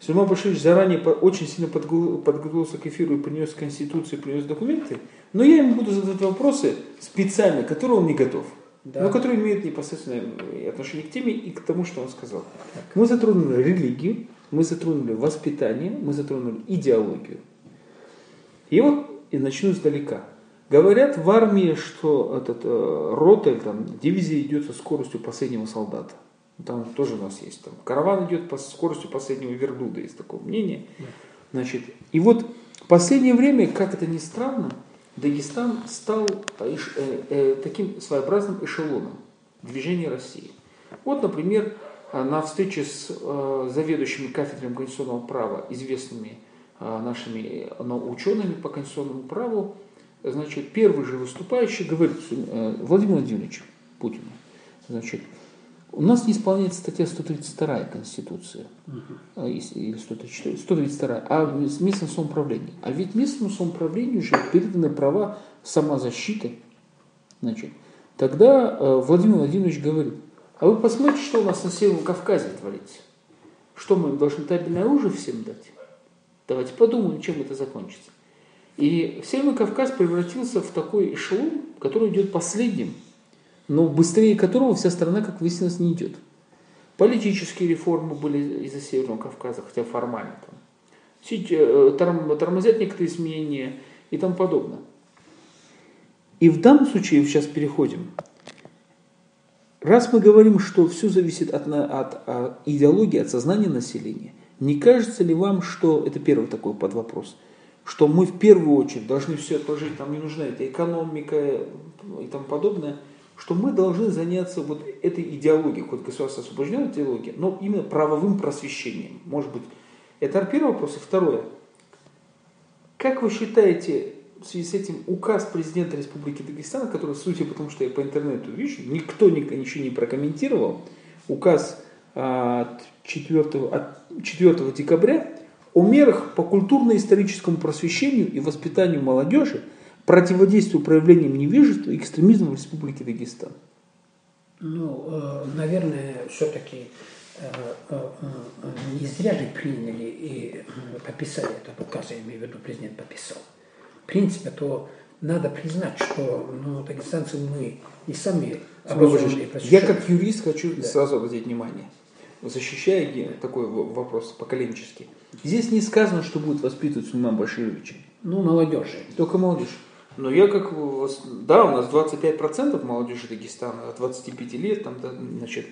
Сулейман Баширович заранее очень сильно подготовился к эфиру и принес Конституцию, принес документы, но я ему буду задавать вопросы специально, которые он не готов. Да. но которые имеют непосредственное отношение к теме и к тому, что он сказал. Так. Мы затронули религию, мы затронули воспитание, мы затронули идеологию. И вот и начну издалека. Говорят в армии, что этот э, ротель, там, дивизия идет со скоростью последнего солдата. Там тоже у нас есть. Там, караван идет по скоростью последнего верблюда, есть такое мнение. Значит, и вот в последнее время, как это ни странно, Дагестан стал э, э, э, таким своеобразным эшелоном движения России. Вот, например, на встрече с э, заведующими кафедрами конституционного права, известными э, нашими учеными по конституционному праву, значит, первый же выступающий говорит э, Владимир Владимирович Путину, значит, у нас не исполняется статья 132 Конституции, угу. или 134, 132, а местное самоуправление. А ведь местному самоуправлению же переданы права самозащиты. Значит, тогда э, Владимир Владимирович говорит, а вы посмотрите, что у нас на Северном Кавказе творится. Что мы должны табельное оружие всем дать? Давайте подумаем, чем это закончится. И Северный Кавказ превратился в такой эшелон, который идет последним, но быстрее которого вся страна, как выяснилось, не идет. Политические реформы были из-за Северного Кавказа, хотя формально там. Э, тормозят некоторые изменения и тому подобное. И в данном случае, сейчас переходим, раз мы говорим, что все зависит от, от, от идеологии, от сознания населения, не кажется ли вам, что, это первый такой подвопрос – что мы в первую очередь должны все отложить, нам не нужна эта экономика и тому подобное, что мы должны заняться вот этой идеологией, хоть государство освобождено от идеологии, но именно правовым просвещением. Может быть, это первый вопрос. И второе. Как вы считаете, в связи с этим указ президента Республики Дагестан, который, судя по тому, что я по интернету вижу, никто ничего не прокомментировал, указ от 4, от 4 декабря о мерах по культурно-историческому просвещению и воспитанию молодежи, противодействию проявлениям невежества и экстремизма в Республике Дагестан. Ну, э, наверное, все-таки э, э, не зря же приняли и подписали этот указ, я имею в виду, президент подписал. В принципе, то надо признать, что ну, дагестанцы мы не сами образованные Я как юрист хочу да. сразу обратить внимание, защищая такой вопрос поколенческий. Здесь не сказано, что будет воспитывать Сулейман Башировича. Ну, молодежи. Только молодежь. Но я как, да, у нас 25% молодежи Дагестана, от 25 лет, там, значит,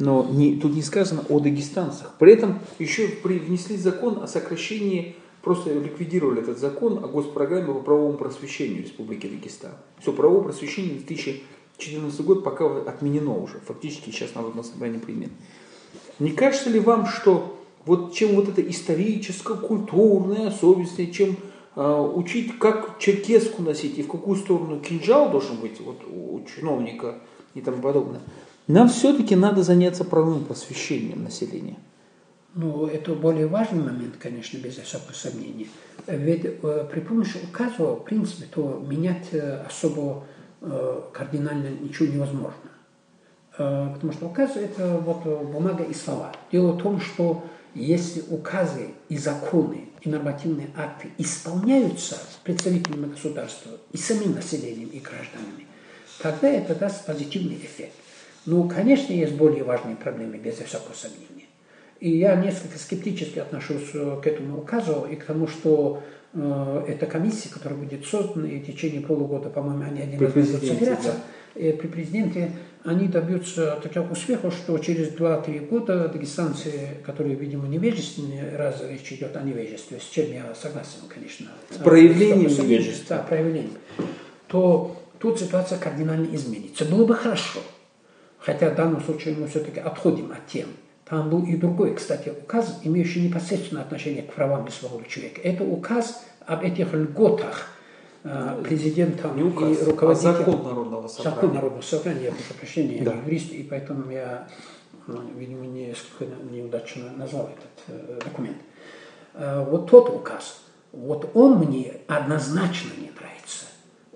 но не, тут не сказано о дагестанцах. При этом еще внесли закон о сокращении, просто ликвидировали этот закон о госпрограмме по правовому просвещению Республики Дагестан. Все, правовое просвещение 2014 год пока отменено уже, фактически сейчас Народное собрание примет. Не кажется ли вам, что вот чем вот это историческое, культурное, совестное, чем учить, как черкеску носить и в какую сторону кинжал должен быть вот, у чиновника и тому подобное. Нам все-таки надо заняться правовым просвещением населения. Ну, это более важный момент, конечно, без всякого сомнения. Ведь э, при помощи указа, в принципе, то менять э, особо э, кардинально ничего невозможно. Э, потому что указ – это вот бумага и слова. Дело в том, что если указы и законы и нормативные акты исполняются представителями государства и самим населением и гражданами, тогда это даст позитивный эффект. Ну, конечно, есть более важные проблемы, без всякого сомнения. И я несколько скептически отношусь э, к этому указу и к тому, что э, эта комиссия, которая будет создана, и в течение полугода, по-моему, они один раз будут собираться, да. при президенте они добьются такого успеха, что через 2-3 года дагестанцы, которые, видимо, невежественные, раз речь идет о невежестве, с чем я согласен, конечно. С проявлением невежества. Да, проявлением. То тут ситуация кардинально изменится. Было бы хорошо. Хотя в данном случае мы все-таки отходим от тем. Там был и другой, кстати, указ, имеющий непосредственное отношение к правам и свободе человека. Это указ об этих льготах, президентом не указ, и руководителем. А закон Народного собрания. Закон Народного собрания, я прошу прощения, да. я юрист, и поэтому я, ну, видимо, несколько неудачно назвал этот э, документ. Э, вот тот указ, вот он мне однозначно не нравится.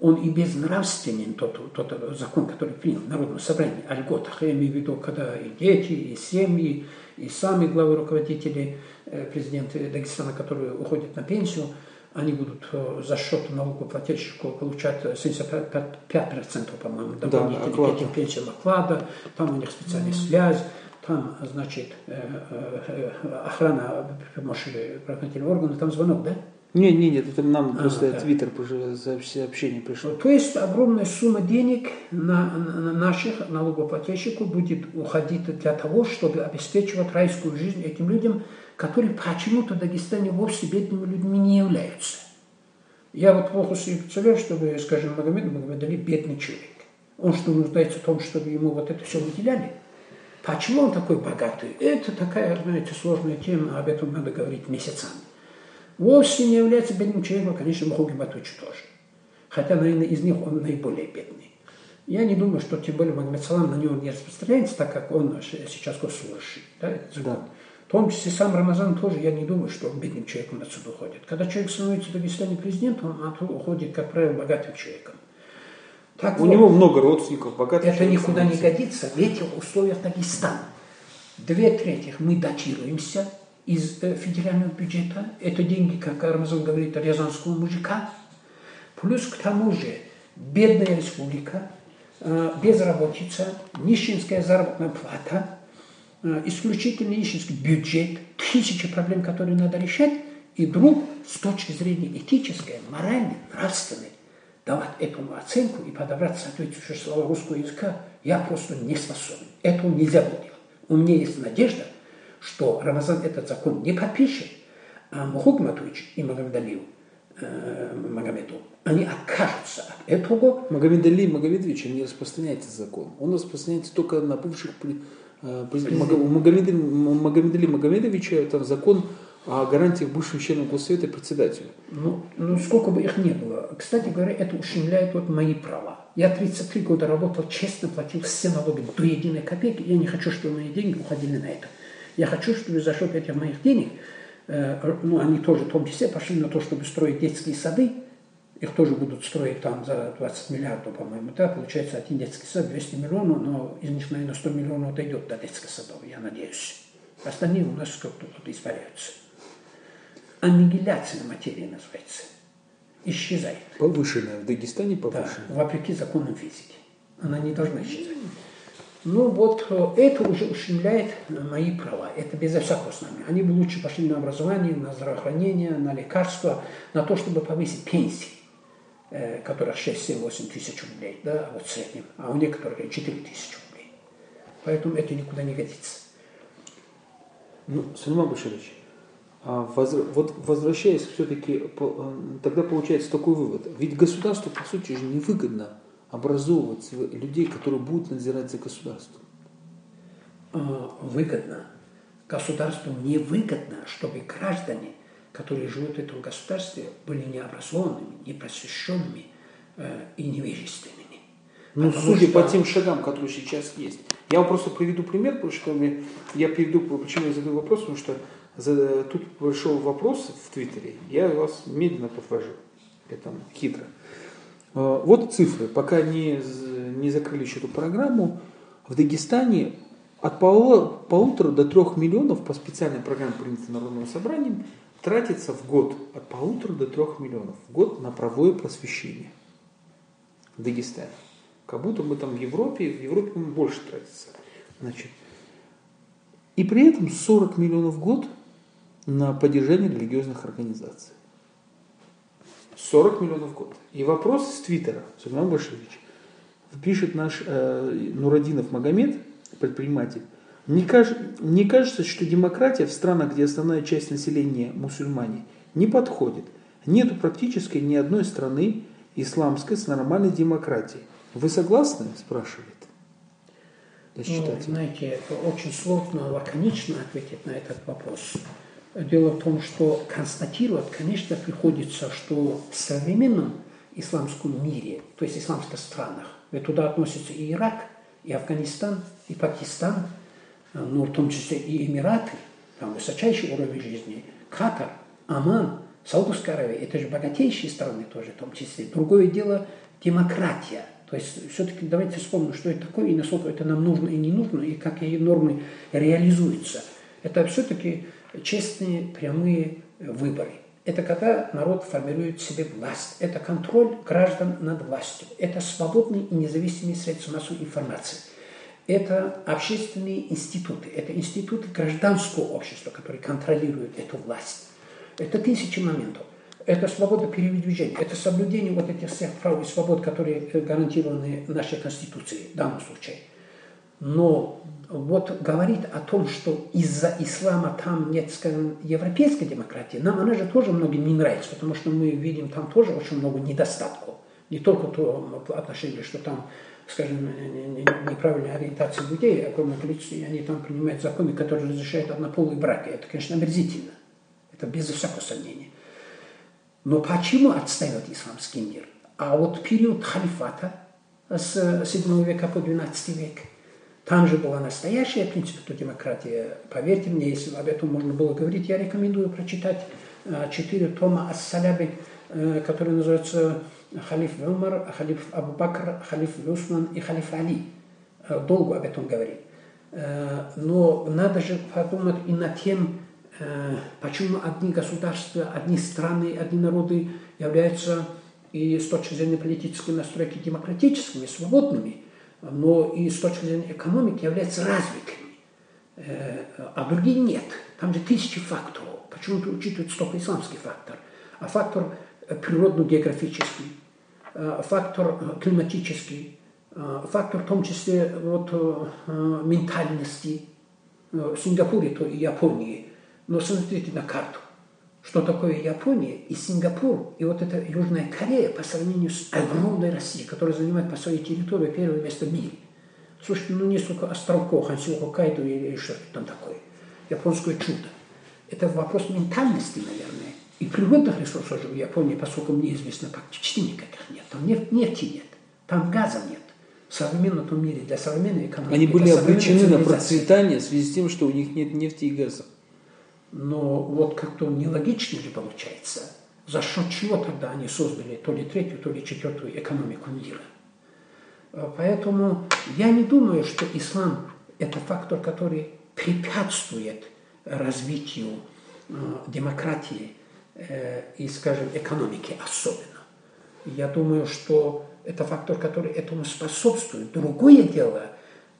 Он и безнравственен, тот, тот закон, который принял Народное собрание о льготах. Я имею в виду, когда и дети, и семьи, и сами главы руководители, э, президенты Дагестана, которые уходят на пенсию – они будут э, за счет налогоплательщика получать 75%, по-моему, дополнительно да, к этим пенсиям оклада, там у них специальная mm-hmm. связь, там, значит, э, э, охрана помощи правоохранительных органов, там звонок, да? Нет, нет, нет, это нам а, просто да. Твиттер сообщение пришло. То есть огромная сумма денег на, на наших налогоплательщиков будет уходить для того, чтобы обеспечивать райскую жизнь этим людям, которые почему-то в Дагестане вовсе бедными людьми не являются. Я вот плохо себе представляю, чтобы, скажем, Магомед Магомед Али бедный человек. Он что, нуждается в том, чтобы ему вот это все выделяли? Почему он такой богатый? Это такая, знаете, сложная тема, об этом надо говорить месяцами. Вовсе не является бедным человеком, конечно, Мухуги Батучи тоже. Хотя, наверное, из них он наиболее бедный. Я не думаю, что тем более Магомед Салам на него не распространяется, так как он сейчас госслужащий. Да, да. В том числе сам Рамазан тоже, я не думаю, что он бедным человеком отсюда уходит. Когда человек становится в Дагестане президентом, он уходит, как правило, богатым человеком. Так У вот, него много родственников, богатых Это никуда не годится в этих условиях Дагестана. Две трети мы датируемся из э, федерального бюджета. Это деньги, как Рамазан говорит, рязанского мужика. Плюс к тому же бедная республика, э, безработица, нищенская заработная плата – исключительно нищенский бюджет, тысячи проблем, которые надо решать, и вдруг с точки зрения этической, моральной, нравственной, давать этому оценку и подобрать соответствующие слова русского языка, я просто не способен. Этого нельзя будет делать. У меня есть надежда, что Рамазан этот закон не подпишет, а Мухук Матович и Магомедалиев, э, Магомеду, они откажутся от этого. Магомед Али Магомедович не распространяется закон. Он распространяется только на бывших у Магомеда Магомедовича это закон о гарантиях бывшего члена Госсовета председателю. Ну, ну, сколько бы их ни было. Кстати говоря, это ущемляет вот мои права. Я 33 года работал, честно платил все налоги до единой копейки. Я не хочу, чтобы мои деньги уходили на это. Я хочу, чтобы за счет этих моих денег, э, ну, они тоже в том числе пошли на то, чтобы строить детские сады, их тоже будут строить там за 20 миллиардов, по-моему. Да, получается, один детский сад 200 миллионов, но из них, наверное, 100 миллионов дойдет до детских садов, я надеюсь. Остальные у нас как-то вот испаряются. Аннигиляция материи называется. Исчезает. Повышенная. В Дагестане повышенная. Да, вопреки законам физики. Она не должна исчезать. Ну вот э, это уже ущемляет мои права. Это безо всякого сомнения. Они бы лучше пошли на образование, на здравоохранение, на лекарства, на то, чтобы повысить пенсии, э, которых 6-7-8 тысяч рублей, да, вот в среднем, а у некоторых 4 тысячи рублей. Поэтому это никуда не годится. Ну, Сулейман Баширович, а воз, вот возвращаясь все-таки, э, тогда получается такой вывод. Ведь государству, по сути же, невыгодно образовывать людей, которые будут надзирать за государством. А, выгодно. Государству невыгодно, чтобы граждане, которые живут в этом государстве, были необразованными, непросвещенными э, и невежественными. Ну, Потому судя что... по тем шагам, которые сейчас есть. Я вам просто приведу пример, потому что я приведу, почему я задаю вопрос, потому что за, тут пришел вопрос в Твиттере, я вас медленно подвожу. Это хитро. А, вот цифры, пока не, не закрыли еще эту программу. В Дагестане от полу, полутора до трех миллионов по специальной программе, принятой Народным собранием, тратится в год от полутора до трех миллионов в год на правое просвещение в Дагестане. Как будто мы там в Европе, в Европе мы больше тратится. Значит, и при этом 40 миллионов в год на поддержание религиозных организаций. 40 миллионов в год. И вопрос с Твиттера, Сулейман Башевич, пишет наш э, Нурадинов Магомед, предприниматель, не, каж, не кажется, что демократия в странах, где основная часть населения мусульмане, не подходит. Нету практически ни одной страны исламской с нормальной демократией. Вы согласны? спрашивает. Ну, знаете, очень сложно лаконично ответить на этот вопрос. Дело в том, что констатировать, конечно, приходится, что в современном исламском мире, то есть исламских странах, ведь туда относятся и Ирак, и Афганистан, и Пакистан, но в том числе и Эмираты, там высочайший уровень жизни, Катар, Оман, Саудовская Аравия, это же богатейшие страны тоже в том числе. Другое дело – демократия. То есть все-таки давайте вспомним, что это такое, и насколько это нам нужно и не нужно, и как эти нормы реализуются. Это все-таки честные, прямые выборы. Это когда народ формирует себе власть. Это контроль граждан над властью. Это свободные и независимые средства массовой информации. Это общественные институты. Это институты гражданского общества, которые контролируют эту власть. Это тысячи моментов. Это свобода передвижения. Это соблюдение вот этих всех прав и свобод, которые гарантированы нашей Конституцией в данном случае. Но вот говорит о том, что из-за ислама там нет, скажем, европейской демократии, нам она же тоже многим не нравится, потому что мы видим там тоже очень много недостатков. Не только то отношение, что там, скажем, неправильная ориентация людей, огромное количество, и они там принимают законы, которые разрешают однополые браки. Это, конечно, омерзительно. Это без всякого сомнения. Но почему отстает исламский мир? А вот период халифата с 7 века по 12 век – там же была настоящая, в принципе, то демократия. Поверьте мне, если об этом можно было говорить, я рекомендую прочитать э, четыре тома Ас-Саляби, э, которые называются Халиф Умар, Халиф Абу Бакр, Халиф Усман и Халиф Али. Э, долго об этом говорит. Но надо же подумать и над тем, почему одни государства, одни страны, одни народы являются и с точки зрения политической настройки демократическими, свободными – но и с точки зрения экономики являются развитыми, э, а другие нет. Там же тысячи факторов. Почему-то учитывается только исламский фактор. А фактор э, природно-географический, э, фактор климатический, фактор в том числе вот, ментальности в Сингапуре, то и Японии. Но смотрите на карту что такое Япония и Сингапур, и вот эта Южная Корея по сравнению с огромной Россией, которая занимает по своей территории первое место в мире. Слушайте, ну несколько островков, Хансио Хоккайдо или что-то там такое. Японское чудо. Это вопрос ментальности, наверное. И природных ресурсов в Японии, поскольку мне известно, практически никаких нет. Там нефть, нефти нет, там газа нет. В современном мире, для современной экономики. Они были обречены на процветание в связи с тем, что у них нет нефти и газа. Но вот как-то нелогично же получается. За счет чего тогда они создали то ли третью, то ли четвертую экономику мира? Поэтому я не думаю, что ислам – это фактор, который препятствует развитию э, демократии э, и, скажем, экономики особенно. Я думаю, что это фактор, который этому способствует. Другое дело,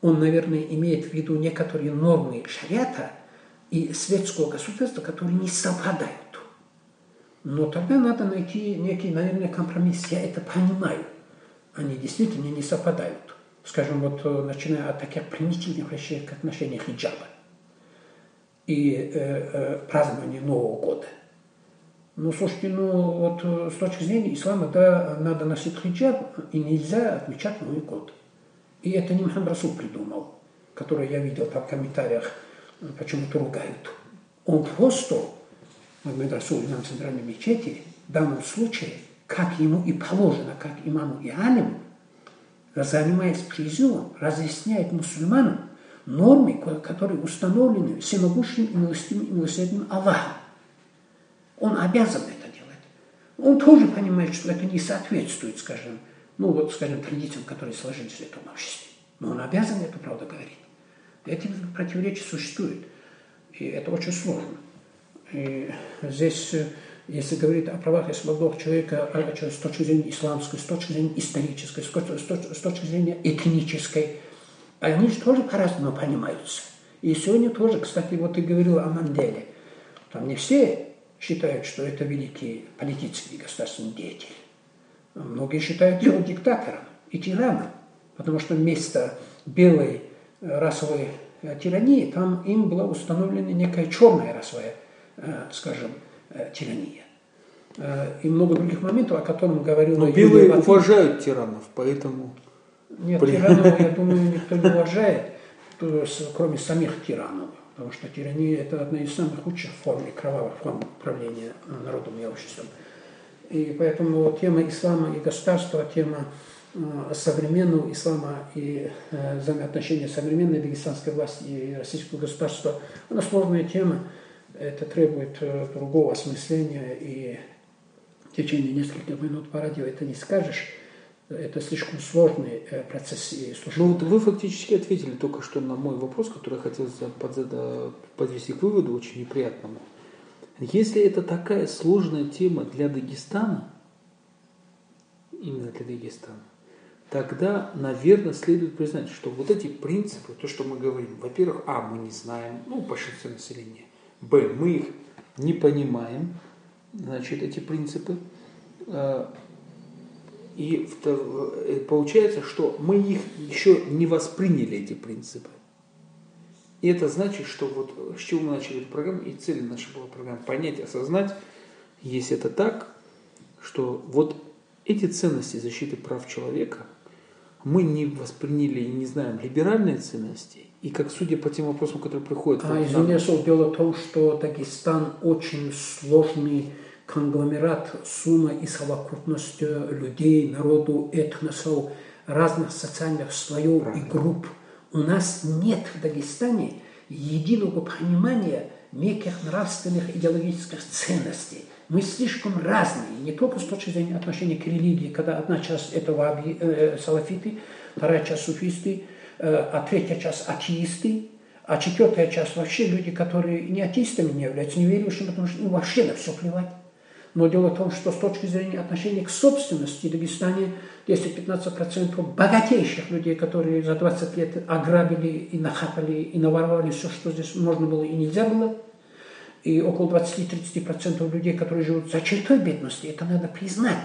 он, наверное, имеет в виду некоторые нормы шариата и светского государства, которые не совпадают. Но тогда надо найти некий, наверное, компромисс. Я это понимаю. Они действительно не совпадают. Скажем, вот э, начиная от таких примитивных вещей, как ношение хиджаба и э, э, празднование Нового года. Ну, слушайте, ну вот э, с точки зрения ислама, да, надо носить хиджаб, и нельзя отмечать Новый год. И это не Мухаммад Расул придумал, который я видел там в комментариях, почему-то ругают. Он просто, Мухаммад Расул, имам центральной мечети, в данном случае, как ему и положено, как имаму и алиму, занимаясь призывом, разъясняет мусульманам, нормы, которые установлены всемогущим и милостивым и милосердным Аллахом. Он обязан это делать. Он тоже понимает, что это не соответствует, скажем, ну вот, скажем, традициям, которые сложились в этом обществе. Но он обязан эту правду говорить. Эти противоречия существуют. И это очень сложно. И здесь, если говорить о правах и свободах человека с точки зрения исламской, с точки зрения исторической, с точки зрения этнической, а они же тоже по-разному понимаются. И сегодня тоже, кстати, вот ты говорил о Манделе. Там не все считают, что это великий политический государственный деятель. Многие считают его диктатором и тираном, потому что вместо белой э, расовой э, тирании там им была установлена некая черная расовая, э, скажем, тирания. И много других моментов, о которых говорил Но белые уважают тиранов, поэтому нет, тиранов, я [LAUGHS] думаю, никто не уважает, кроме самих тиранов. Потому что тирания – это одна из самых худших форм и кровавых форм управления народом и обществом. И поэтому тема ислама и государства, тема э, современного ислама и э, взаимоотношения современной дагестанской власти и российского государства, она сложная тема. Это требует э, другого осмысления, и в течение нескольких минут по радио это не скажешь это слишком сложный э, процесс. И ну вот вы фактически ответили только что на мой вопрос, который я хотел подвести к выводу очень неприятному. Если это такая сложная тема для Дагестана, именно для Дагестана, тогда, наверное, следует признать, что вот эти принципы, то, что мы говорим, во-первых, а, мы не знаем, ну, большинство населения, б, мы их не понимаем, значит, эти принципы, а, и э, получается, что мы их еще не восприняли, эти принципы. И это значит, что вот с чего мы начали эту программу, и цель нашей была программа понять, осознать, если это так, что вот эти ценности защиты прав человека мы не восприняли и не знаем либеральные ценности, и как судя по тем вопросам, которые приходят... А, извиняюсь, дело в том, что Дагестан очень сложный конгломерат, сумма и совокупность людей, народу, этносов, разных социальных слоев Правильно. и групп. У нас нет в Дагестане единого понимания неких нравственных идеологических ценностей. Мы слишком разные, не только с точки зрения отношения к религии, когда одна часть это ваби, э, салафиты, вторая часть суфисты, э, а третья часть атеисты, а четвертая часть вообще люди, которые не атеистами не являются, не верующими, потому что им вообще на все плевать. Но дело в том, что с точки зрения отношения к собственности Дагестане 10-15% богатейших людей, которые за 20 лет ограбили и нахапали и наворовали все, что здесь можно было и нельзя было, и около 20-30% людей, которые живут за чертой бедности, это надо признать.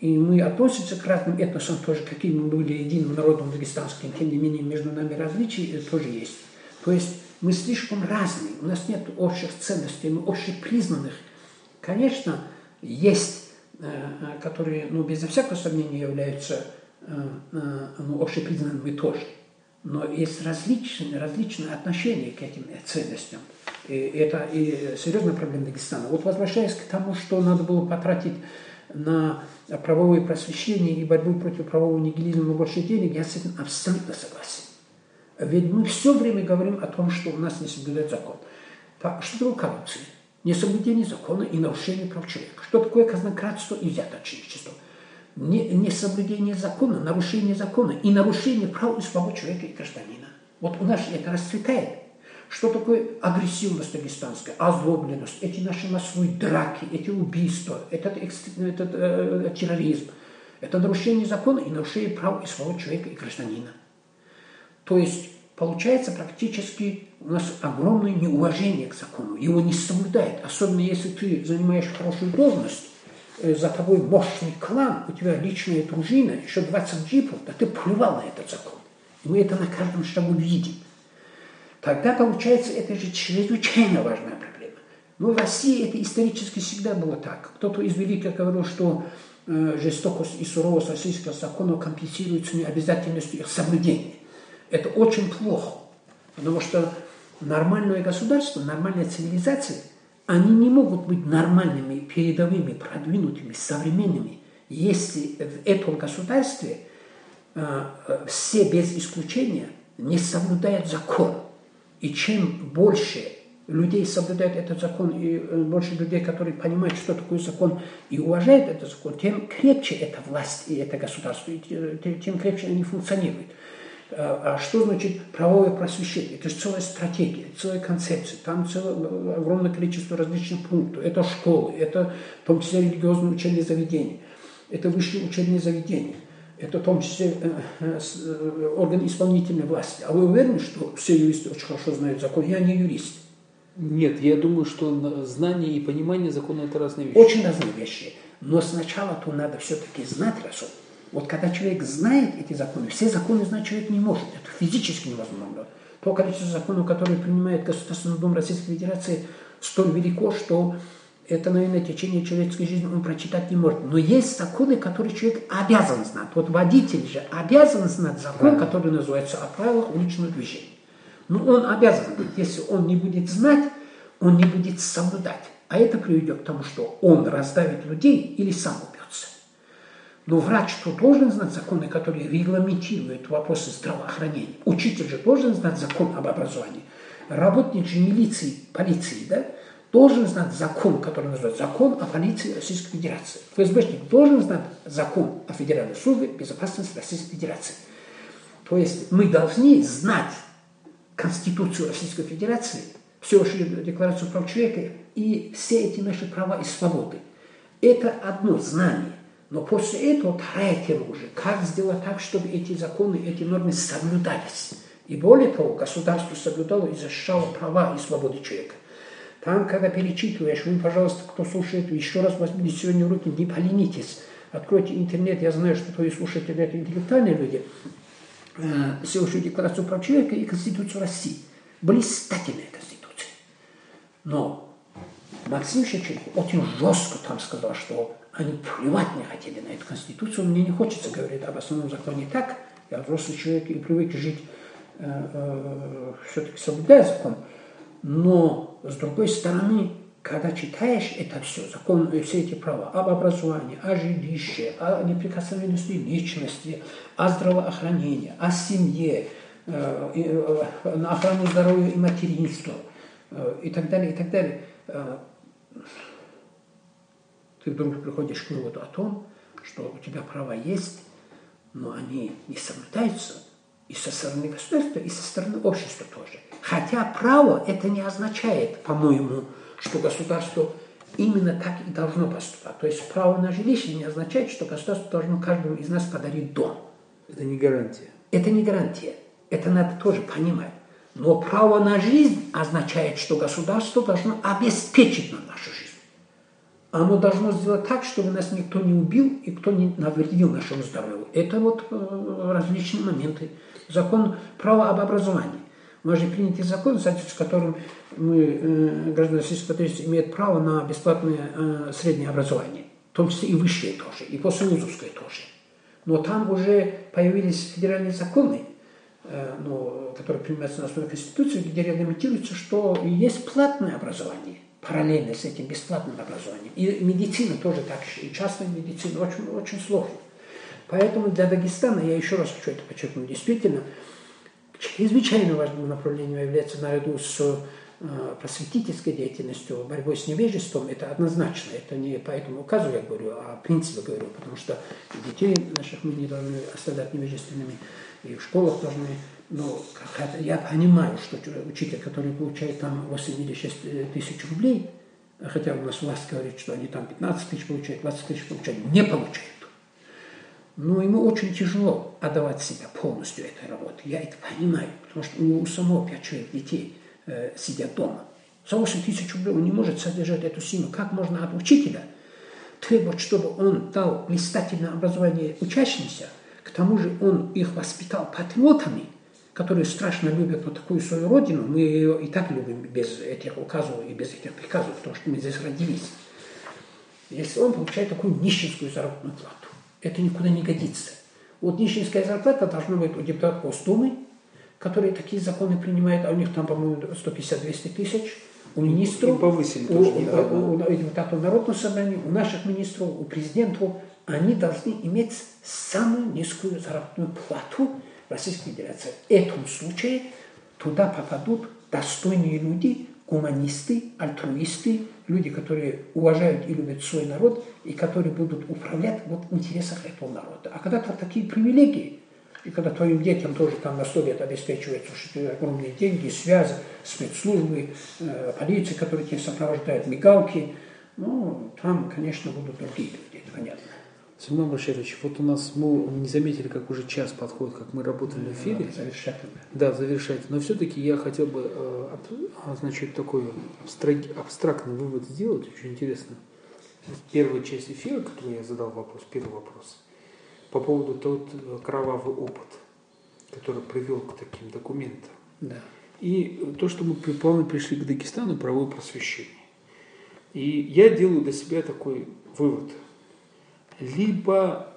И мы относимся к разным этносам тоже, каким мы были единым народом дагестанским, тем не менее между нами различия тоже есть. То есть мы слишком разные, у нас нет общих ценностей, мы общепризнанных Конечно, есть, э, э, которые, ну, безо всякого сомнения являются э, ну, общепризнанными тоже. Но есть различные, различные отношения к этим ценностям. И это и серьезная проблема Дагестана. Вот возвращаясь к тому, что надо было потратить на правовое просвещение и борьбу против правового нигилизма больше денег, я с этим абсолютно согласен. Ведь мы все время говорим о том, что у нас не соблюдает закон. Что такое коррупция? Несоблюдение закона и нарушение прав человека. Что такое казнократство и взяточничество? Не, несоблюдение закона, нарушение закона и нарушение прав и свобод человека и гражданина. Вот у нас это расцветает. Что такое агрессивность дагестанская, озлобленность, эти наши массовые драки, эти убийства, этот, этот э, терроризм. Это нарушение закона и нарушение прав и свобод человека и гражданина. То есть получается практически у нас огромное неуважение к закону. Его не соблюдает. Особенно если ты занимаешь хорошую должность, э, за тобой мощный клан, у тебя личная дружина, еще 20 джипов, да ты плевал на этот закон. И мы это на каждом шагу видим. Тогда, получается, это же чрезвычайно важная проблема. Но в России это исторически всегда было так. Кто-то из великих говорил, что э, жестокость и суровость российского закона компенсируется необязательностью их соблюдения. Это очень плохо, потому что нормальное государство, нормальная цивилизация, они не могут быть нормальными, передовыми, продвинутыми, современными, если в этом государстве э, э, все без исключения не соблюдают закон. И чем больше людей соблюдают этот закон, и э, больше людей, которые понимают, что такое закон, и уважают этот закон, тем крепче эта власть и это государство, и тем крепче они функционируют. А, а что значит правовое просвещение? Это же целая стратегия, целая концепция. Там целое, огромное количество различных пунктов. Это школы, это в том числе религиозные учебные заведения, это высшие учебные заведения – это в том числе э, э, э, орган исполнительной власти. А вы уверены, что все юристы очень хорошо знают закон? Я не юрист. Нет, я думаю, что знание и понимание закона – это разные вещи. Очень разные вещи. Но сначала-то надо все-таки знать разум. Вот когда человек знает эти законы, все законы знать человек не может. Это физически невозможно. То количество законов, которые принимает Государственный Дом Российской Федерации, столь велико, что это, наверное, течение человеческой жизни он прочитать не может. Но есть законы, которые человек обязан знать. Вот водитель же обязан знать закон, который называется о правилах уличного движения. Но он обязан быть. Если он не будет знать, он не будет соблюдать. А это приведет к тому, что он раздавит людей или сам. Но врач то должен знать законы, которые регламентируют вопросы здравоохранения. Учитель же должен знать закон об образовании. Работник же милиции, полиции, да, должен знать закон, который называется закон о полиции Российской Федерации. ФСБшник должен знать закон о Федеральной службе безопасности Российской Федерации. То есть мы должны знать Конституцию Российской Федерации, Всеобщую декларацию прав человека и все эти наши права и свободы. Это одно знание. Но после этого вторая тема уже. Как сделать так, чтобы эти законы, эти нормы соблюдались. И более того, государство соблюдало и защищало права и свободы человека. Там, когда перечитываешь, вы, пожалуйста, кто слушает, еще раз возьмите сегодня уроки, не поленитесь. Откройте интернет, я знаю, что твои слушатели это интеллектуальные люди. Э, Всеобщую декларацию прав человека и Конституцию России. Блистательная Конституция. Но Максим Шевченко очень жестко там сказал, что они плевать не хотели на эту Конституцию. Мне не хочется говорить об основном законе так. Я взрослый человек и привык жить, э, э, все-таки соблюдая закон. Но, с другой стороны, когда читаешь это все, закон, все эти права об образовании, о жилище, о неприкосновенности личности, о здравоохранении, о семье, э, э, на охрану здоровья и материнства э, и так далее, и так далее, ты вдруг приходишь к выводу о том, что у тебя права есть, но они не соблюдаются и со стороны государства, и со стороны общества тоже – Хотя право это не означает, по-моему, что государство именно так и должно поступать. То есть право на жилище не означает, что государство должно каждому из нас подарить дом. Это не гарантия. Это не гарантия. Это надо тоже понимать. Но право на жизнь означает, что государство должно обеспечить нам нашу жизнь. Оно должно сделать так, чтобы нас никто не убил и кто не навредил нашему здоровью. Это вот э, различные моменты. Закон права об образовании. У нас же принятый закон, соответствии с которым мы, э, граждане Российской Федерации, имеют право на бесплатное э, среднее образование, в том числе и высшее тоже, и послевузовское тоже. Но там уже появились федеральные законы, ну, который принимается на основе Конституции, где регламентируется, что есть платное образование параллельно с этим бесплатным образованием. И медицина тоже так, и частная медицина очень, очень сложно. Поэтому для Дагестана, я еще раз хочу это подчеркнуть, действительно, чрезвычайно важным направлением является наряду с э, просветительской деятельностью, борьбой с невежеством, это однозначно. Это не по этому указу я говорю, а принципе говорю, потому что детей наших мы не должны оставлять невежественными, и в школах должны ну, я понимаю, что учитель, который получает там 86 э, тысяч рублей, хотя у нас власть говорит, что они там 15 тысяч получают, 20 тысяч получают, не получают. Но ему очень тяжело отдавать себя полностью этой работе. Я это понимаю, потому что у него у самого 5 человек детей э, сидят дома. За 8 тысяч рублей он не может содержать эту семью. Как можно от учителя требовать, чтобы он дал блистательное образование учащимся, к тому же он их воспитал патриотами – которые страшно любят вот такую свою родину, мы ее и так любим без этих указов и без этих приказов, потому что мы здесь родились. Если он получает такую нищенскую заработную плату, это никуда не годится. Вот нищенская зарплата должна быть у депутатов Госдумы, которые такие законы принимают, а у них там, по-моему, 150-200 тысяч, у министров, повысили у, у, у, у депутатов Народного собрания, у наших министров, у президентов, они должны иметь самую низкую заработную плату, Российской Федерации. В этом случае туда попадут достойные люди, гуманисты, альтруисты, люди, которые уважают и любят свой народ, и которые будут управлять вот в интересах этого народа. А когда там такие привилегии, и когда твоим детям тоже там на 100 лет обеспечиваются огромные деньги, связи, спецслужбы, э, полиция, которые тебя сопровождают, мигалки, ну, там, конечно, будут другие люди, это понятно. Семен Баширович, вот у нас мы не заметили, как уже час подходит, как мы работаем в эфире. Завершать. Да, завершать. Но все-таки я хотел бы э, значит, такой абстрактный вывод сделать, очень интересно. Первая часть эфира, которую я задал вопрос, первый вопрос, по поводу тот э, кровавый опыт, который привел к таким документам. Да. И то, что мы плавно пришли к Дагестану, правовое просвещение. И я делаю для себя такой вывод – либо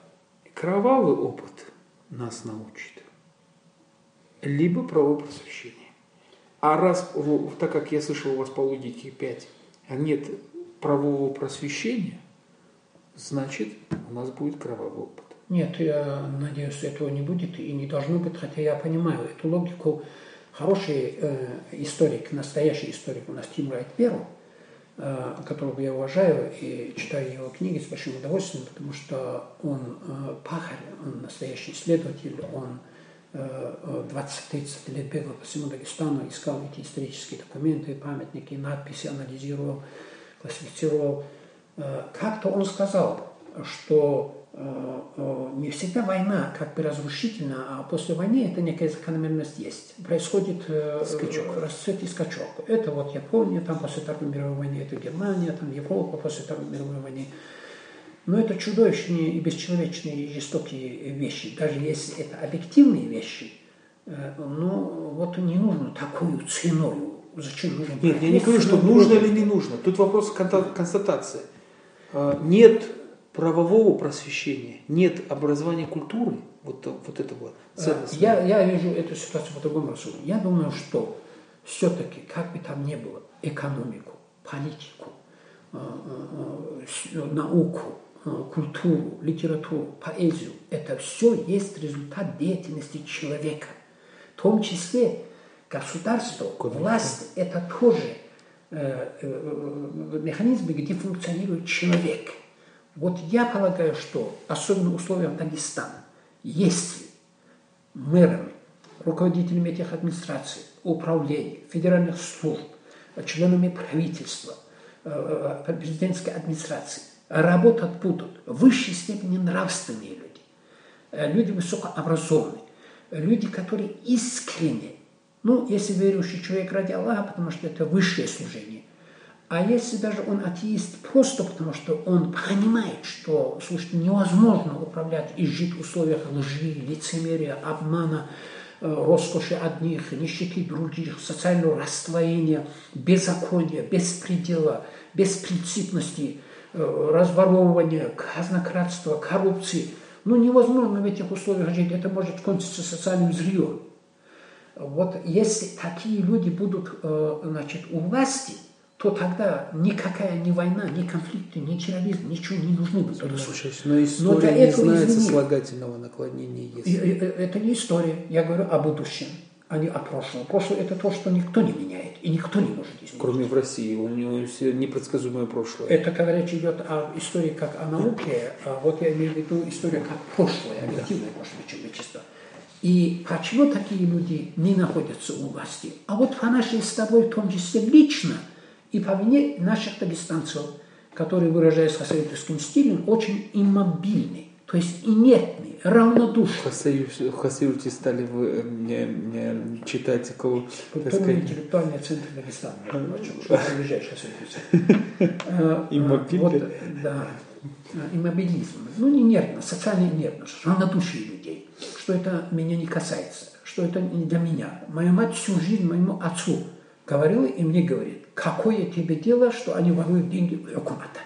кровавый опыт нас научит, либо правое просвещение. А раз, так как я слышал у вас по логике 5, а нет правового просвещения, значит, у нас будет кровавый опыт. Нет, я надеюсь, этого не будет и не должно быть, хотя я понимаю эту логику. Хороший э, историк, настоящий историк у нас Тим Райт Перл, Э, которого я уважаю и читаю его книги с большим удовольствием, потому что он э, пахарь, он настоящий исследователь, он 20-30 э, лет бегал по всему Дагестану, искал эти исторические документы, памятники, надписи, анализировал, классифицировал. Как-то он сказал, что Э, э, не всегда война как бы разрушительна, а после войны это некая закономерность есть. Происходит э, скачок. расцвет и скачок. Это вот Япония, там после Второй мировой войны, это Германия, там Европа после Второй мировой войны. Но это чудовищные и бесчеловечные и жестокие вещи, даже если это объективные вещи. Но вот не нужно такую ценой. Зачем нужно? Нет, я не говорю, что нужно или не нужно. Тут вопрос констатации. Нет правового просвещения, нет образования культуры, вот, вот это вот ценность. Я, я вижу эту ситуацию по-другому. Я думаю, что все-таки, как бы там ни было, экономику, политику, э, э, э, науку, культуру, литературу, поэзию, это все есть результат деятельности человека. В том числе государство, власть – это тоже механизмы, где функционирует человек – вот я полагаю, что, особенно в условиях Дагестана, если мэрами, руководителями этих администраций, управлений, федеральных служб, членами правительства, э, э, президентской администрации работать будут в высшей степени нравственные люди, э, люди высокообразованные, люди, которые искренне, ну, если верующий человек ради Аллаха, потому что это высшее служение – а если даже он атеист просто потому, что он понимает, что, слушайте, невозможно управлять и жить в условиях лжи, лицемерия, обмана, э, роскоши одних, нищеты других, социального расслоения, беззакония, беспредела, беспринципности, э, разворовывания, казнократства, коррупции. Ну, невозможно в этих условиях жить. Это может кончиться социальным зрием. Вот если такие люди будут э, значит, у власти, то тогда никакая ни война, ни конфликты, ни терроризм, ничего не нужны будут. Но история для не знает извини. сослагательного наклонения если. Это не история, я говорю о будущем, а не о прошлом. Прошлое это то, что никто не меняет и никто не может изменить. Кроме в России, у него все непредсказуемое прошлое. Это когда речь идет о истории как о науке, а вот я имею в виду историю как прошлое, объективное прошлое, чем вещество. И почему такие люди не находятся у власти? А вот по нашей с тобой, в том числе лично, и по вине наших дагестанцев, которые, выражаясь хасавитовским стилем, очень иммобильны, то есть инертны, равнодушны. В Хасиуте стали вы э, не, не читать около, Культурно-интеллектуальный центр Дагестана, что приезжаешь Хасавитовцы. [LAUGHS] Иммобильны. Вот, да, иммобилизм. Ну, не нервность, социальная нервность, равнодушие людей, что это меня не касается, что это не для меня. Моя мать всю жизнь моему отцу говорила и мне говорит, какое тебе дело, что они воруют деньги у Якумата.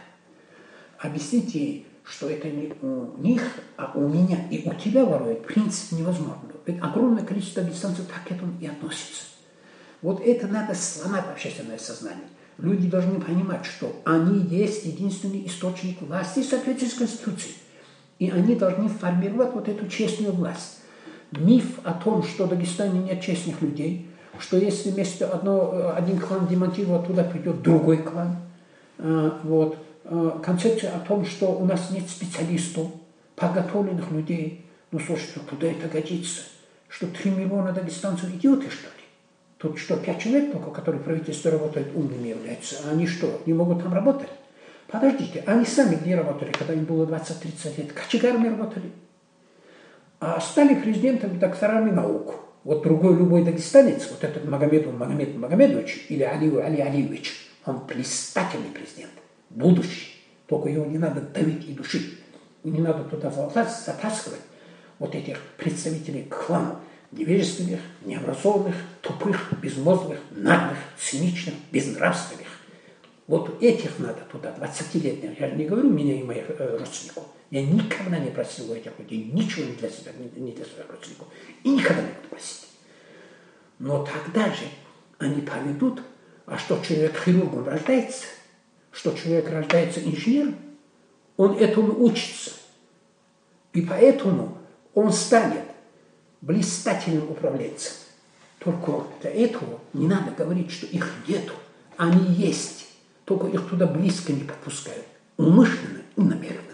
Объясните ей, что это не у них, а у меня и у тебя воруют, в принципе, невозможно. Ведь огромное количество дагестанцев так к этому и относится. Вот это надо сломать общественное сознание. Люди должны понимать, что они есть единственный источник власти в соответствии с Конституцией. И они должны формировать вот эту честную власть. Миф о том, что в Дагестане нет честных людей, что если вместо одно, один клан демонтировать, туда придет другой клан. Э, Вот. Э, Концепция о том, что у нас нет специалистов, подготовленных людей. Ну, слушайте, куда это годится? Что 3 миллиона дагестанцев идиоты, что ли? Тут что, пять человек только, которые в правительстве работают, умными являются, а они что, не могут там работать? Подождите, они сами где работали, когда им было 20-30 лет? Кочегарами работали. А стали президентами, докторами наук. Вот другой любой дагестанец, вот этот Магомедов Магомед Магомедович или Алиев Али Алиевич, он блистательный президент, будущий. Только его не надо давить и душить. Не надо туда затаскивать вот этих представителей кланов, невежественных, необразованных, тупых, безмозглых, наглых, циничных, безнравственных. Вот этих надо туда, 20-летних. Я не говорю меня и моих э, родственников. Я никогда не просил у этих людей ничего не для себя, не, для своих родственников. И никогда не буду просить. Но тогда же они поведут, а что человек хирургом рождается, что человек рождается инженером, он этому учится. И поэтому он станет блистательным управленцем. Только для этого не надо говорить, что их нету. Они есть. Только их туда близко не подпускают. Умышленно и намеренно.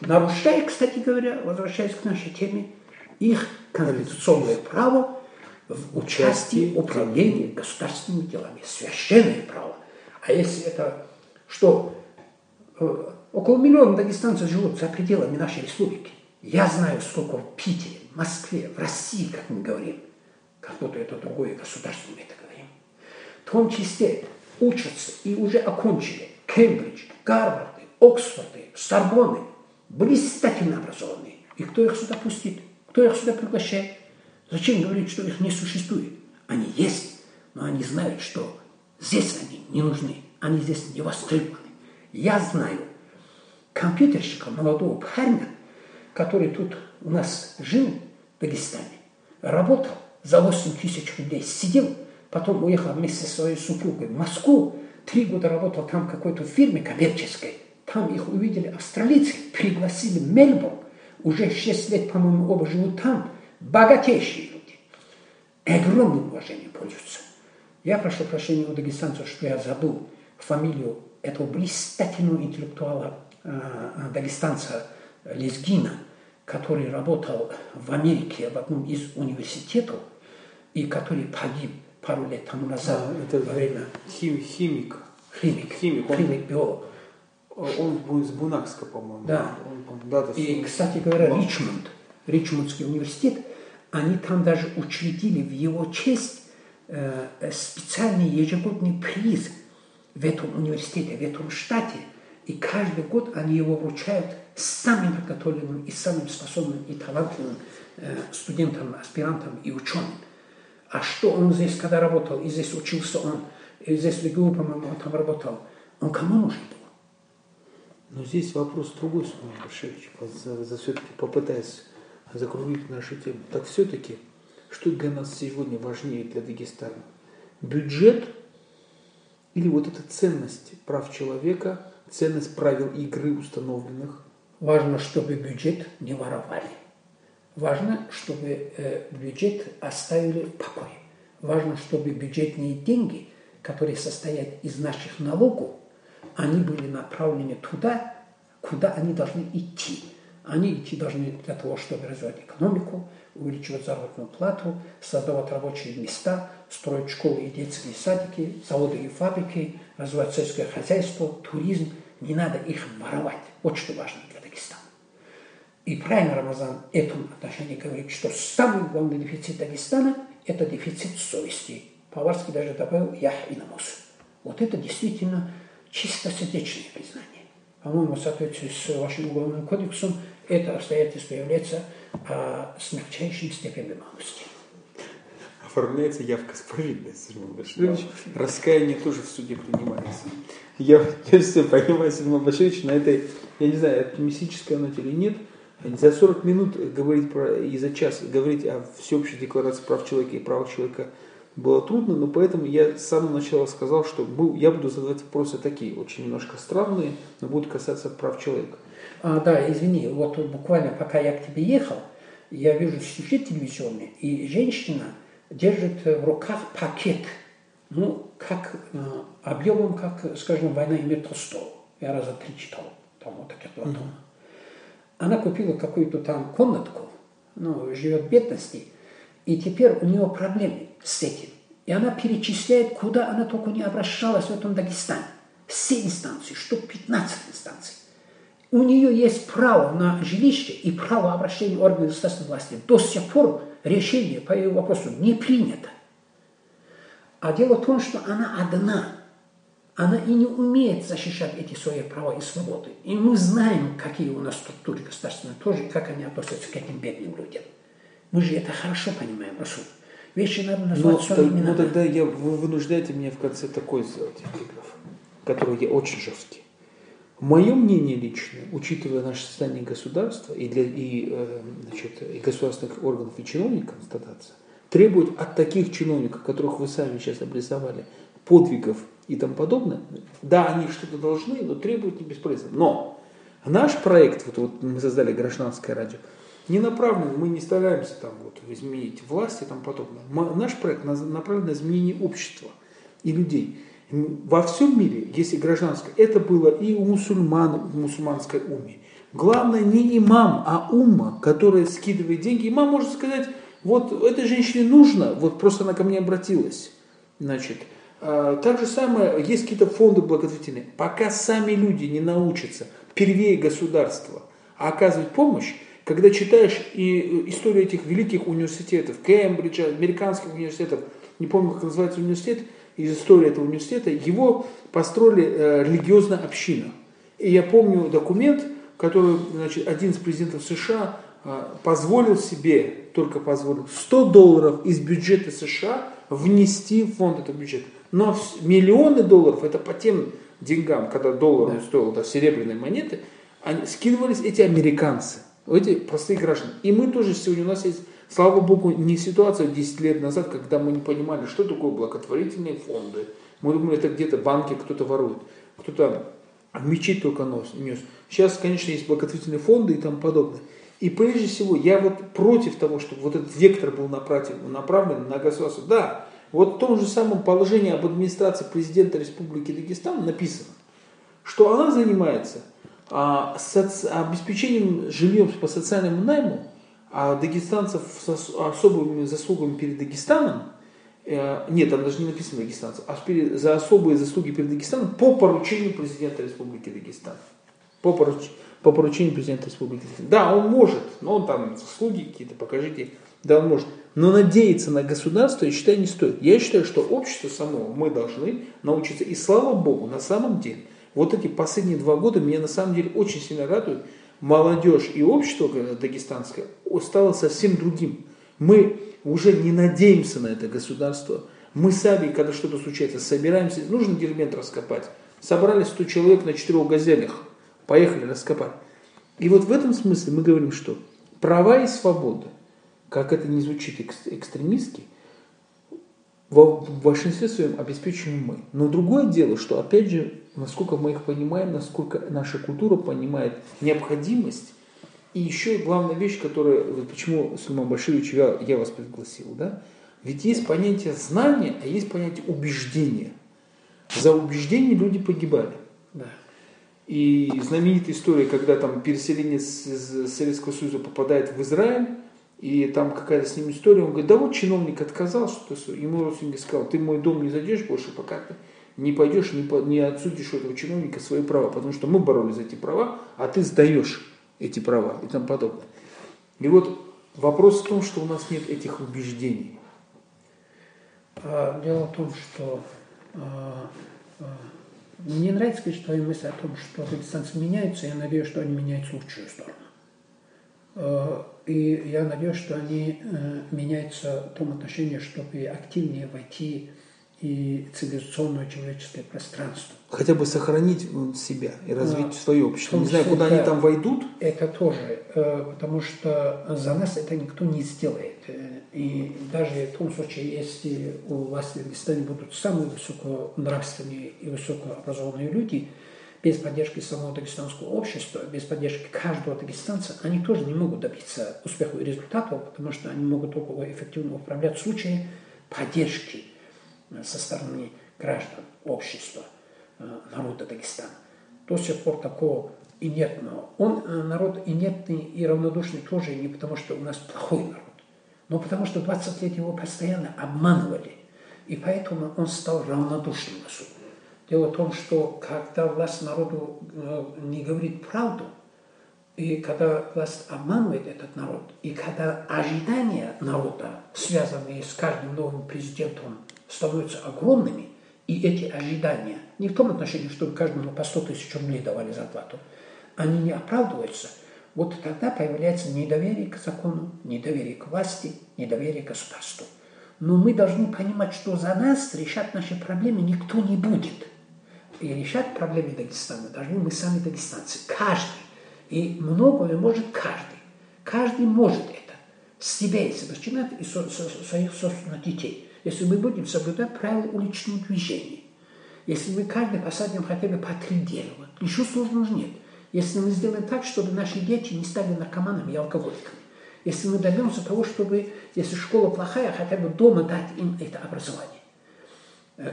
Нарушая, кстати говоря, возвращаясь к нашей теме, их конституционное право в участии управлении государственными делами. Священное право. А если это что? Э, Около миллиона дагестанцев живут за пределами нашей республики. Я знаю, сколько в Питере, в Москве, в России, как мы говорим, как будто это другое государство, мы это говорим. В том числе учатся и уже окончили Кембридж, Гарварды, Оксфорды, Сорбонны, блистательно образованные. И кто их сюда пустит? Кто их сюда приглашает? Зачем говорить, что их не существует? Они есть, но они знают, что здесь они не нужны, они здесь не востребованы. Я знаю компьютерщика, молодого парня, который тут у нас жил в Дагестане, работал за 8 тысяч рублей, сидел, потом уехал вместе со своей супругой в Москву, три года работал там в какой-то фирме коммерческой, там их увидели австралийцы, пригласили в Мельбурн, уже 6 лет, по-моему, оба живут там, богатейшие люди, огромным уважением пользуются. Я прошу прощения у дагестанцев, что я забыл фамилию этого блистательного интеллектуала э, дагестанца Лезгина, который работал в Америке в одном из университетов и который погиб пару лет тому назад А, это во время хим- химик. химик, Химик, он- химик, биолог. Он был из Бунакска, по-моему. Да. Он, да, да, И, кстати говоря, Вау. Ричмонд, Ричмондский университет, они там даже учредили в его честь э, специальный ежегодный приз в этом университете, в этом штате. И каждый год они его вручают самым подготовленным и самым способным и талантливым э, студентам, аспирантам и ученым. А что он здесь, когда работал, и здесь учился он, и здесь в ВГУ, по-моему, он там работал, он кому нужен был? Но здесь вопрос другой, Сумай за все-таки попытаясь закруглить нашу тему. Так все-таки Что для нас сегодня важнее для Дагестана? Бюджет или вот эта ценность прав человека, ценность правил игры установленных? Важно, чтобы бюджет не воровали. Важно, чтобы э, бюджет оставили в покое. Важно, чтобы бюджетные деньги, которые состоят из наших налогов, они были направлены туда, куда они должны идти. Они идти должны для того, чтобы развивать экономику, увеличивать заработную плату, создавать рабочие места, строить школы и детские садики, заводы и фабрики, развивать сельское хозяйство, туризм. Не надо их воровать. Вот что важно для Дагестана. И правильно Рамазан в этом отношении говорит, что самый главный дефицит Дагестана – это дефицит совести. Поварский даже добавил «ях и намус». Вот это действительно чистосердечное признание. По-моему, в соответствии с вашим уголовным кодексом, это обстоятельство является а, смягчающим степенью виновности. Оформляется явка с повинность, Сергей. Раскаяние тоже в суде принимается. Я, я все понимаю, Сергей Баширович, на этой, я не знаю, оптимистическая ноте или нет, за 40 минут говорить про, и за час говорить о всеобщей декларации прав человека и правах человека – было трудно, но поэтому я с самого начала сказал, что я буду задавать вопросы такие, очень немножко странные, но будут касаться прав человека. А, да, извини, вот буквально пока я к тебе ехал, я вижу сюжет телевизионный, и женщина держит в руках пакет, ну, как э, объемом, как, скажем, «Война и мир Толстого». Я раза три читал, там вот таких два тома. Она купила какую-то там комнатку, ну, живет в бедности, и теперь у нее проблемы с этим. И она перечисляет, куда она только не обращалась в этом Дагестане. Все инстанции, штук 15 инстанций. У нее есть право на жилище и право обращения органов государственной власти. До сих пор решение по ее вопросу не принято. А дело в том, что она одна. Она и не умеет защищать эти свои права и свободы. И мы знаем, какие у нас структуры государственные тоже, как они относятся к этим бедным людям. Мы же это хорошо понимаем, Расул. Вещи надо назвать но, своими именами. Но тогда я, вы вынуждаете меня в конце такой сделать эпиграф, который я очень жесткий. Мое мнение личное, учитывая наше состояние государства и, для, и, э, значит, и государственных органов и чиновников, констатация, требует от таких чиновников, которых вы сами сейчас обрисовали, подвигов и тому подобное, да, они что-то должны, но требуют не бесполезно. Но наш проект, вот, вот мы создали гражданское радио, не направлен, мы не стараемся там вот изменить власть и тому подобное. Наш проект направлен на изменение общества и людей. Во всем мире, если гражданское, это было и у мусульман в мусульманской уме. Главное не имам, а умма, которая скидывает деньги. Имам может сказать, вот этой женщине нужно, вот просто она ко мне обратилась. Значит, а, так же самое, есть какие-то фонды благотворительные. Пока сами люди не научатся первее государства оказывать помощь, когда читаешь и э, историю этих великих университетов, Кембриджа, американских университетов, не помню, как называется университет, из истории этого университета, его построили э, религиозная община. И я помню документ, который значит, один из президентов США э, позволил себе, только позволил, 100 долларов из бюджета США внести в фонд этого бюджета. Но миллионы долларов, это по тем деньгам, когда доллар да. стоил да, серебряные монеты, они, скидывались эти американцы эти простые граждане. И мы тоже сегодня, у нас есть, слава богу, не ситуация 10 лет назад, когда мы не понимали, что такое благотворительные фонды. Мы думали, это где-то банки кто-то ворует, кто-то мечеть только нес. Сейчас, конечно, есть благотворительные фонды и тому подобное. И прежде всего, я вот против того, чтобы вот этот вектор был направлен, направлен на государство. Да, вот в том же самом положении об администрации президента Республики Дагестан написано, что она занимается а, обеспечением жильем по социальному найму а дагестанцев с особыми заслугами перед Дагестаном, э, нет, там даже не написано дагестанцев, а за особые заслуги перед Дагестаном по поручению президента Республики Дагестан. По, поруч... по поручению президента Республики Дагестан. Да, он может, но он там заслуги какие-то, покажите. Да, он может. Но надеяться на государство, я считаю, не стоит. Я считаю, что общество само, мы должны научиться. И слава Богу, на самом деле, вот эти последние два года меня на самом деле очень сильно радует. Молодежь и общество дагестанское стало совсем другим. Мы уже не надеемся на это государство. Мы сами, когда что-то случается, собираемся, нужно дермент раскопать. Собрались 100 человек на четырех газелях, поехали раскопать. И вот в этом смысле мы говорим, что права и свободы как это не звучит экстремистски, в большинстве своем обеспечиваем мы. Но другое дело, что опять же, насколько мы их понимаем, насколько наша культура понимает необходимость и еще главная вещь, которая, вот почему, Сульман Баширович, я, я вас пригласил, да? Ведь есть понятие знания, а есть понятие убеждения. За убеждение люди погибали. Да. И знаменитая история, когда там переселенец из Советского Союза попадает в Израиль, и там какая-то с ним история, он говорит, да вот чиновник отказал, что ему родственник сказал, ты мой дом не зайдешь больше, пока ты не пойдешь, не, по, не отсудишь у этого чиновника свои права, потому что мы боролись за эти права, а ты сдаешь эти права и тому подобное. И вот вопрос в том, что у нас нет этих убеждений. А, дело в том, что а, а, мне нравится, говорить, твоя мысль о том, что дистанции меняются, я надеюсь, что они меняются в лучшую сторону. И я надеюсь, что они э, меняются в том отношении, чтобы активнее войти и цивилизационное человеческое пространство. Хотя бы сохранить себя и развить а, свое общество. Не знаю, куда они там войдут. Это тоже, э, потому что за нас это никто не сделает. И даже в том случае, если у власти в Дагестане будут самые высоконравственные и высокообразованные люди, без поддержки самого дагестанского общества, без поддержки каждого дагестанца, они тоже не могут добиться успеха и результатов, потому что они могут только эффективно управлять в случае поддержки со стороны граждан, общества, э, народа Дагестана. До сих пор такого. Но он э, народ инертный и равнодушный тоже не потому, что у нас плохой народ, но потому что 20 лет его постоянно обманывали. И поэтому он стал равнодушным суд. Дело в том, что когда власть народу э, не говорит правду, и когда власть обманывает этот народ, и когда ожидания народа, связанные с каждым новым президентом, становятся огромными, и эти ожидания, не в том отношении, чтобы каждому по 100 тысяч рублей давали зарплату, они не оправдываются, вот тогда появляется недоверие к закону, недоверие к власти, недоверие к государству. Но мы должны понимать, что за нас решать наши проблемы никто не будет. И решать проблемы Дагестана должны мы сами дагестанцы, каждый. И многое может каждый. Каждый может это. С себя, если начинать, и со, со, своих собственных детей если мы будем соблюдать правила уличного движения, если мы каждый посадим хотя бы по три дерева, ничего сложного нет. Если мы сделаем так, чтобы наши дети не стали наркоманами и алкоголиками, если мы добьемся того, чтобы, если школа плохая, хотя бы дома дать им это образование.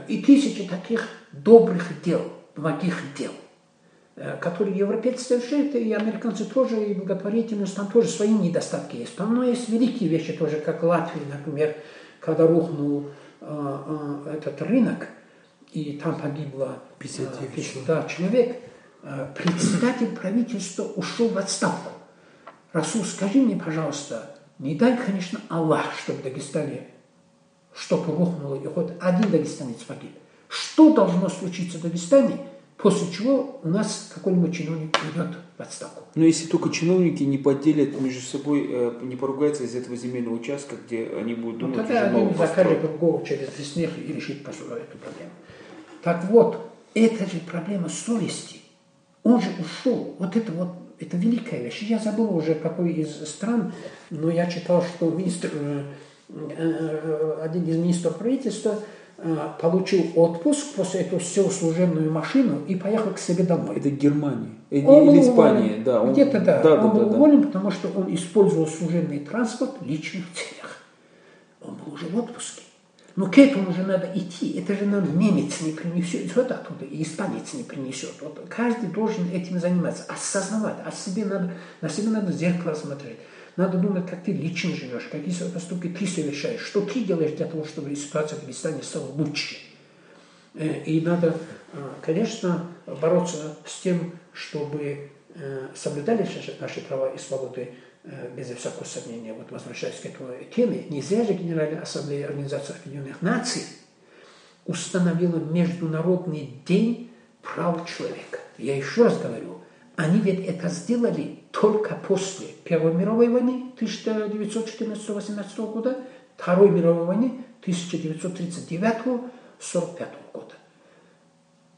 И тысячи таких добрых дел, благих дел, которые европейцы совершают, и американцы тоже, и благотворительность, там тоже свои недостатки есть. Там но есть великие вещи тоже, как Латвия, например, когда рухнул а, этот рынок, и там погибло 59 а, да, человек, председатель правительства ушел в отставку. Расул, скажи мне, пожалуйста, не дай, конечно, Аллах, чтобы в Дагестане что-то рухнуло, и хоть один дагестанец погиб. Что должно случиться в Дагестане, после чего у нас какой-нибудь чиновник уйдет в отставку. Но если только чиновники не поделят между собой, э, не поругаются из этого земельного участка, где они будут ну, думать, ну, тогда один закажет другого через снег и решит эту проблему. Так вот, это же проблема совести. Он же ушел. Вот это вот, это великая вещь. Я забыл уже, какой из стран, но я читал, что министр, э, один из министров правительства Э, получил отпуск, после этого сел в служебную машину и поехал к себе домой. Это Германия. Э, он Или Испания, да. Он... Где-то да. да. Он да, был да, уволен, да. потому что он использовал служебный транспорт в личных целях. Он был уже в отпуске. Но к этому же надо идти. Это же нам немец не принесет, вот оттуда, и испанец не принесет. Вот каждый должен этим заниматься, осознавать. А себе надо, на себе надо зеркало смотреть. Надо думать, как ты лично живешь, какие поступки ты совершаешь, что ты делаешь для того, чтобы ситуация в Дагестане стала лучше. Э, и надо, э, конечно, бороться с тем, чтобы э, соблюдали наши права и свободы без всякого сомнения. Вот возвращаясь к этой теме, не зря же Генеральная Ассамблея Организации Объединенных Наций установила Международный день прав человека. Я еще раз говорю, они ведь это сделали только после Первой мировой войны 1914-18 года, Второй мировой войны 1939-1945 года.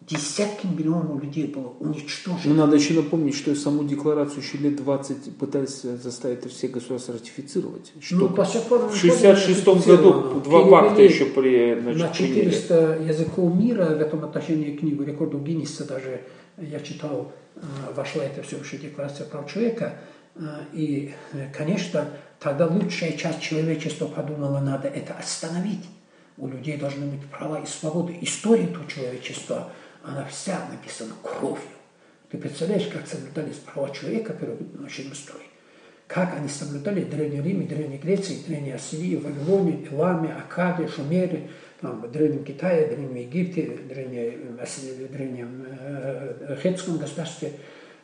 десятки миллионов людей было уничтожено. Ну, надо еще напомнить, что саму декларацию еще лет 20 пытались заставить все государства ратифицировать. Что Ну, по в 66 году два пакта еще при, на значит, приняли. 400 языков мира в этом отношении книгу рекордов Гиннесса даже я читал, э, вошла это все еще декларация прав человека. Э, И, э, конечно, тогда лучшая часть человечества подумала, надо это остановить. У людей должны быть права и свободы. История этого человечества, она вся написана кровью. Ты представляешь, как соблюдались права человека перед нашей историей? Как они соблюдали в Древнем Риме, Древней Греции, Древней Ассирии, Вавилоне, Иламе, Акаде, Шумере, там, в Древнем Китае, Древнем Египте, Древнем, Ассирии, Древнем э, Хетском государстве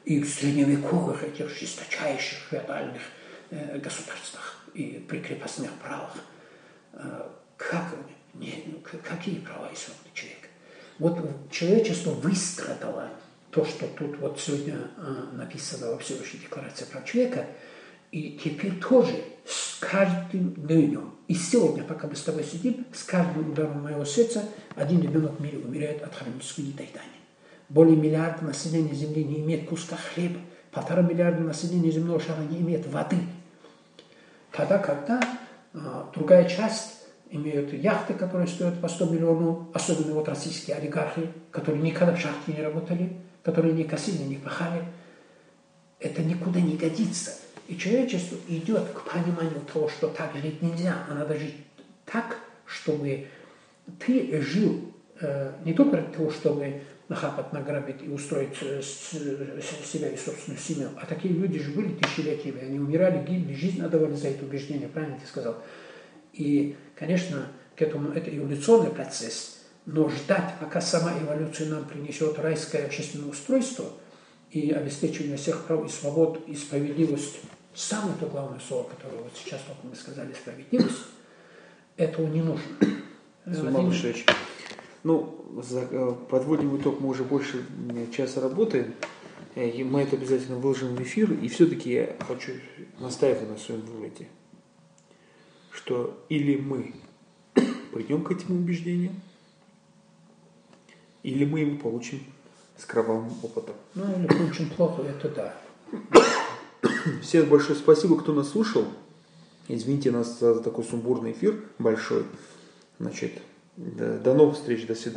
и в средневековых этих жесточайших феодальных э, государствах и при крепостных правах. Э, как, не, ну, какие права и свободы человека? Вот человечество выстрадало то, что тут вот сегодня э, написано во Всеобщей декларации прав человека, и теперь тоже с каждым днем, и сегодня, пока мы с тобой сидим, с каждым ударом моего сердца один ребенок в мире умирает от хронического недоедания. Более миллиарда населения Земли не имеет куска хлеба, полтора миллиарда населения земного шара не имеет воды. Тогда, когда а, другая часть имеют яхты, которые стоят по 100 миллионов, особенно вот российские олигархи, которые никогда в шахте не работали, которые не косили, не пахали, это никуда не годится. И человечество идет к пониманию того, что так жить нельзя, а надо жить так, чтобы ты жил э, не только ради того, чтобы нахапать, награбить и устроить э, себя и собственную семью, а такие люди же были тысячелетиями, они умирали, гибли, жизнь отдавали за это убеждение, правильно ты сказал. И, конечно, к этому это эволюционный процесс, но ждать, пока сама эволюция нам принесет райское общественное устройство и обеспечение всех прав и свобод и справедливость, самое то главное слово, которое вот сейчас только мы сказали, справедливость, этого не нужно. Абишевич, Ну, э, подводим итог, мы уже больше часа работаем. Э, и Мы это обязательно выложим в эфир. И все-таки я хочу настаивать на своем выводе, что или мы [COUGHS] придем к этим убеждениям, или мы его получим с кровавым опытом. Ну, или очень плохо, это да. Всем большое спасибо, кто нас слушал. Извините нас за такой сумбурный эфир большой. Значит, до новых встреч, до свидания.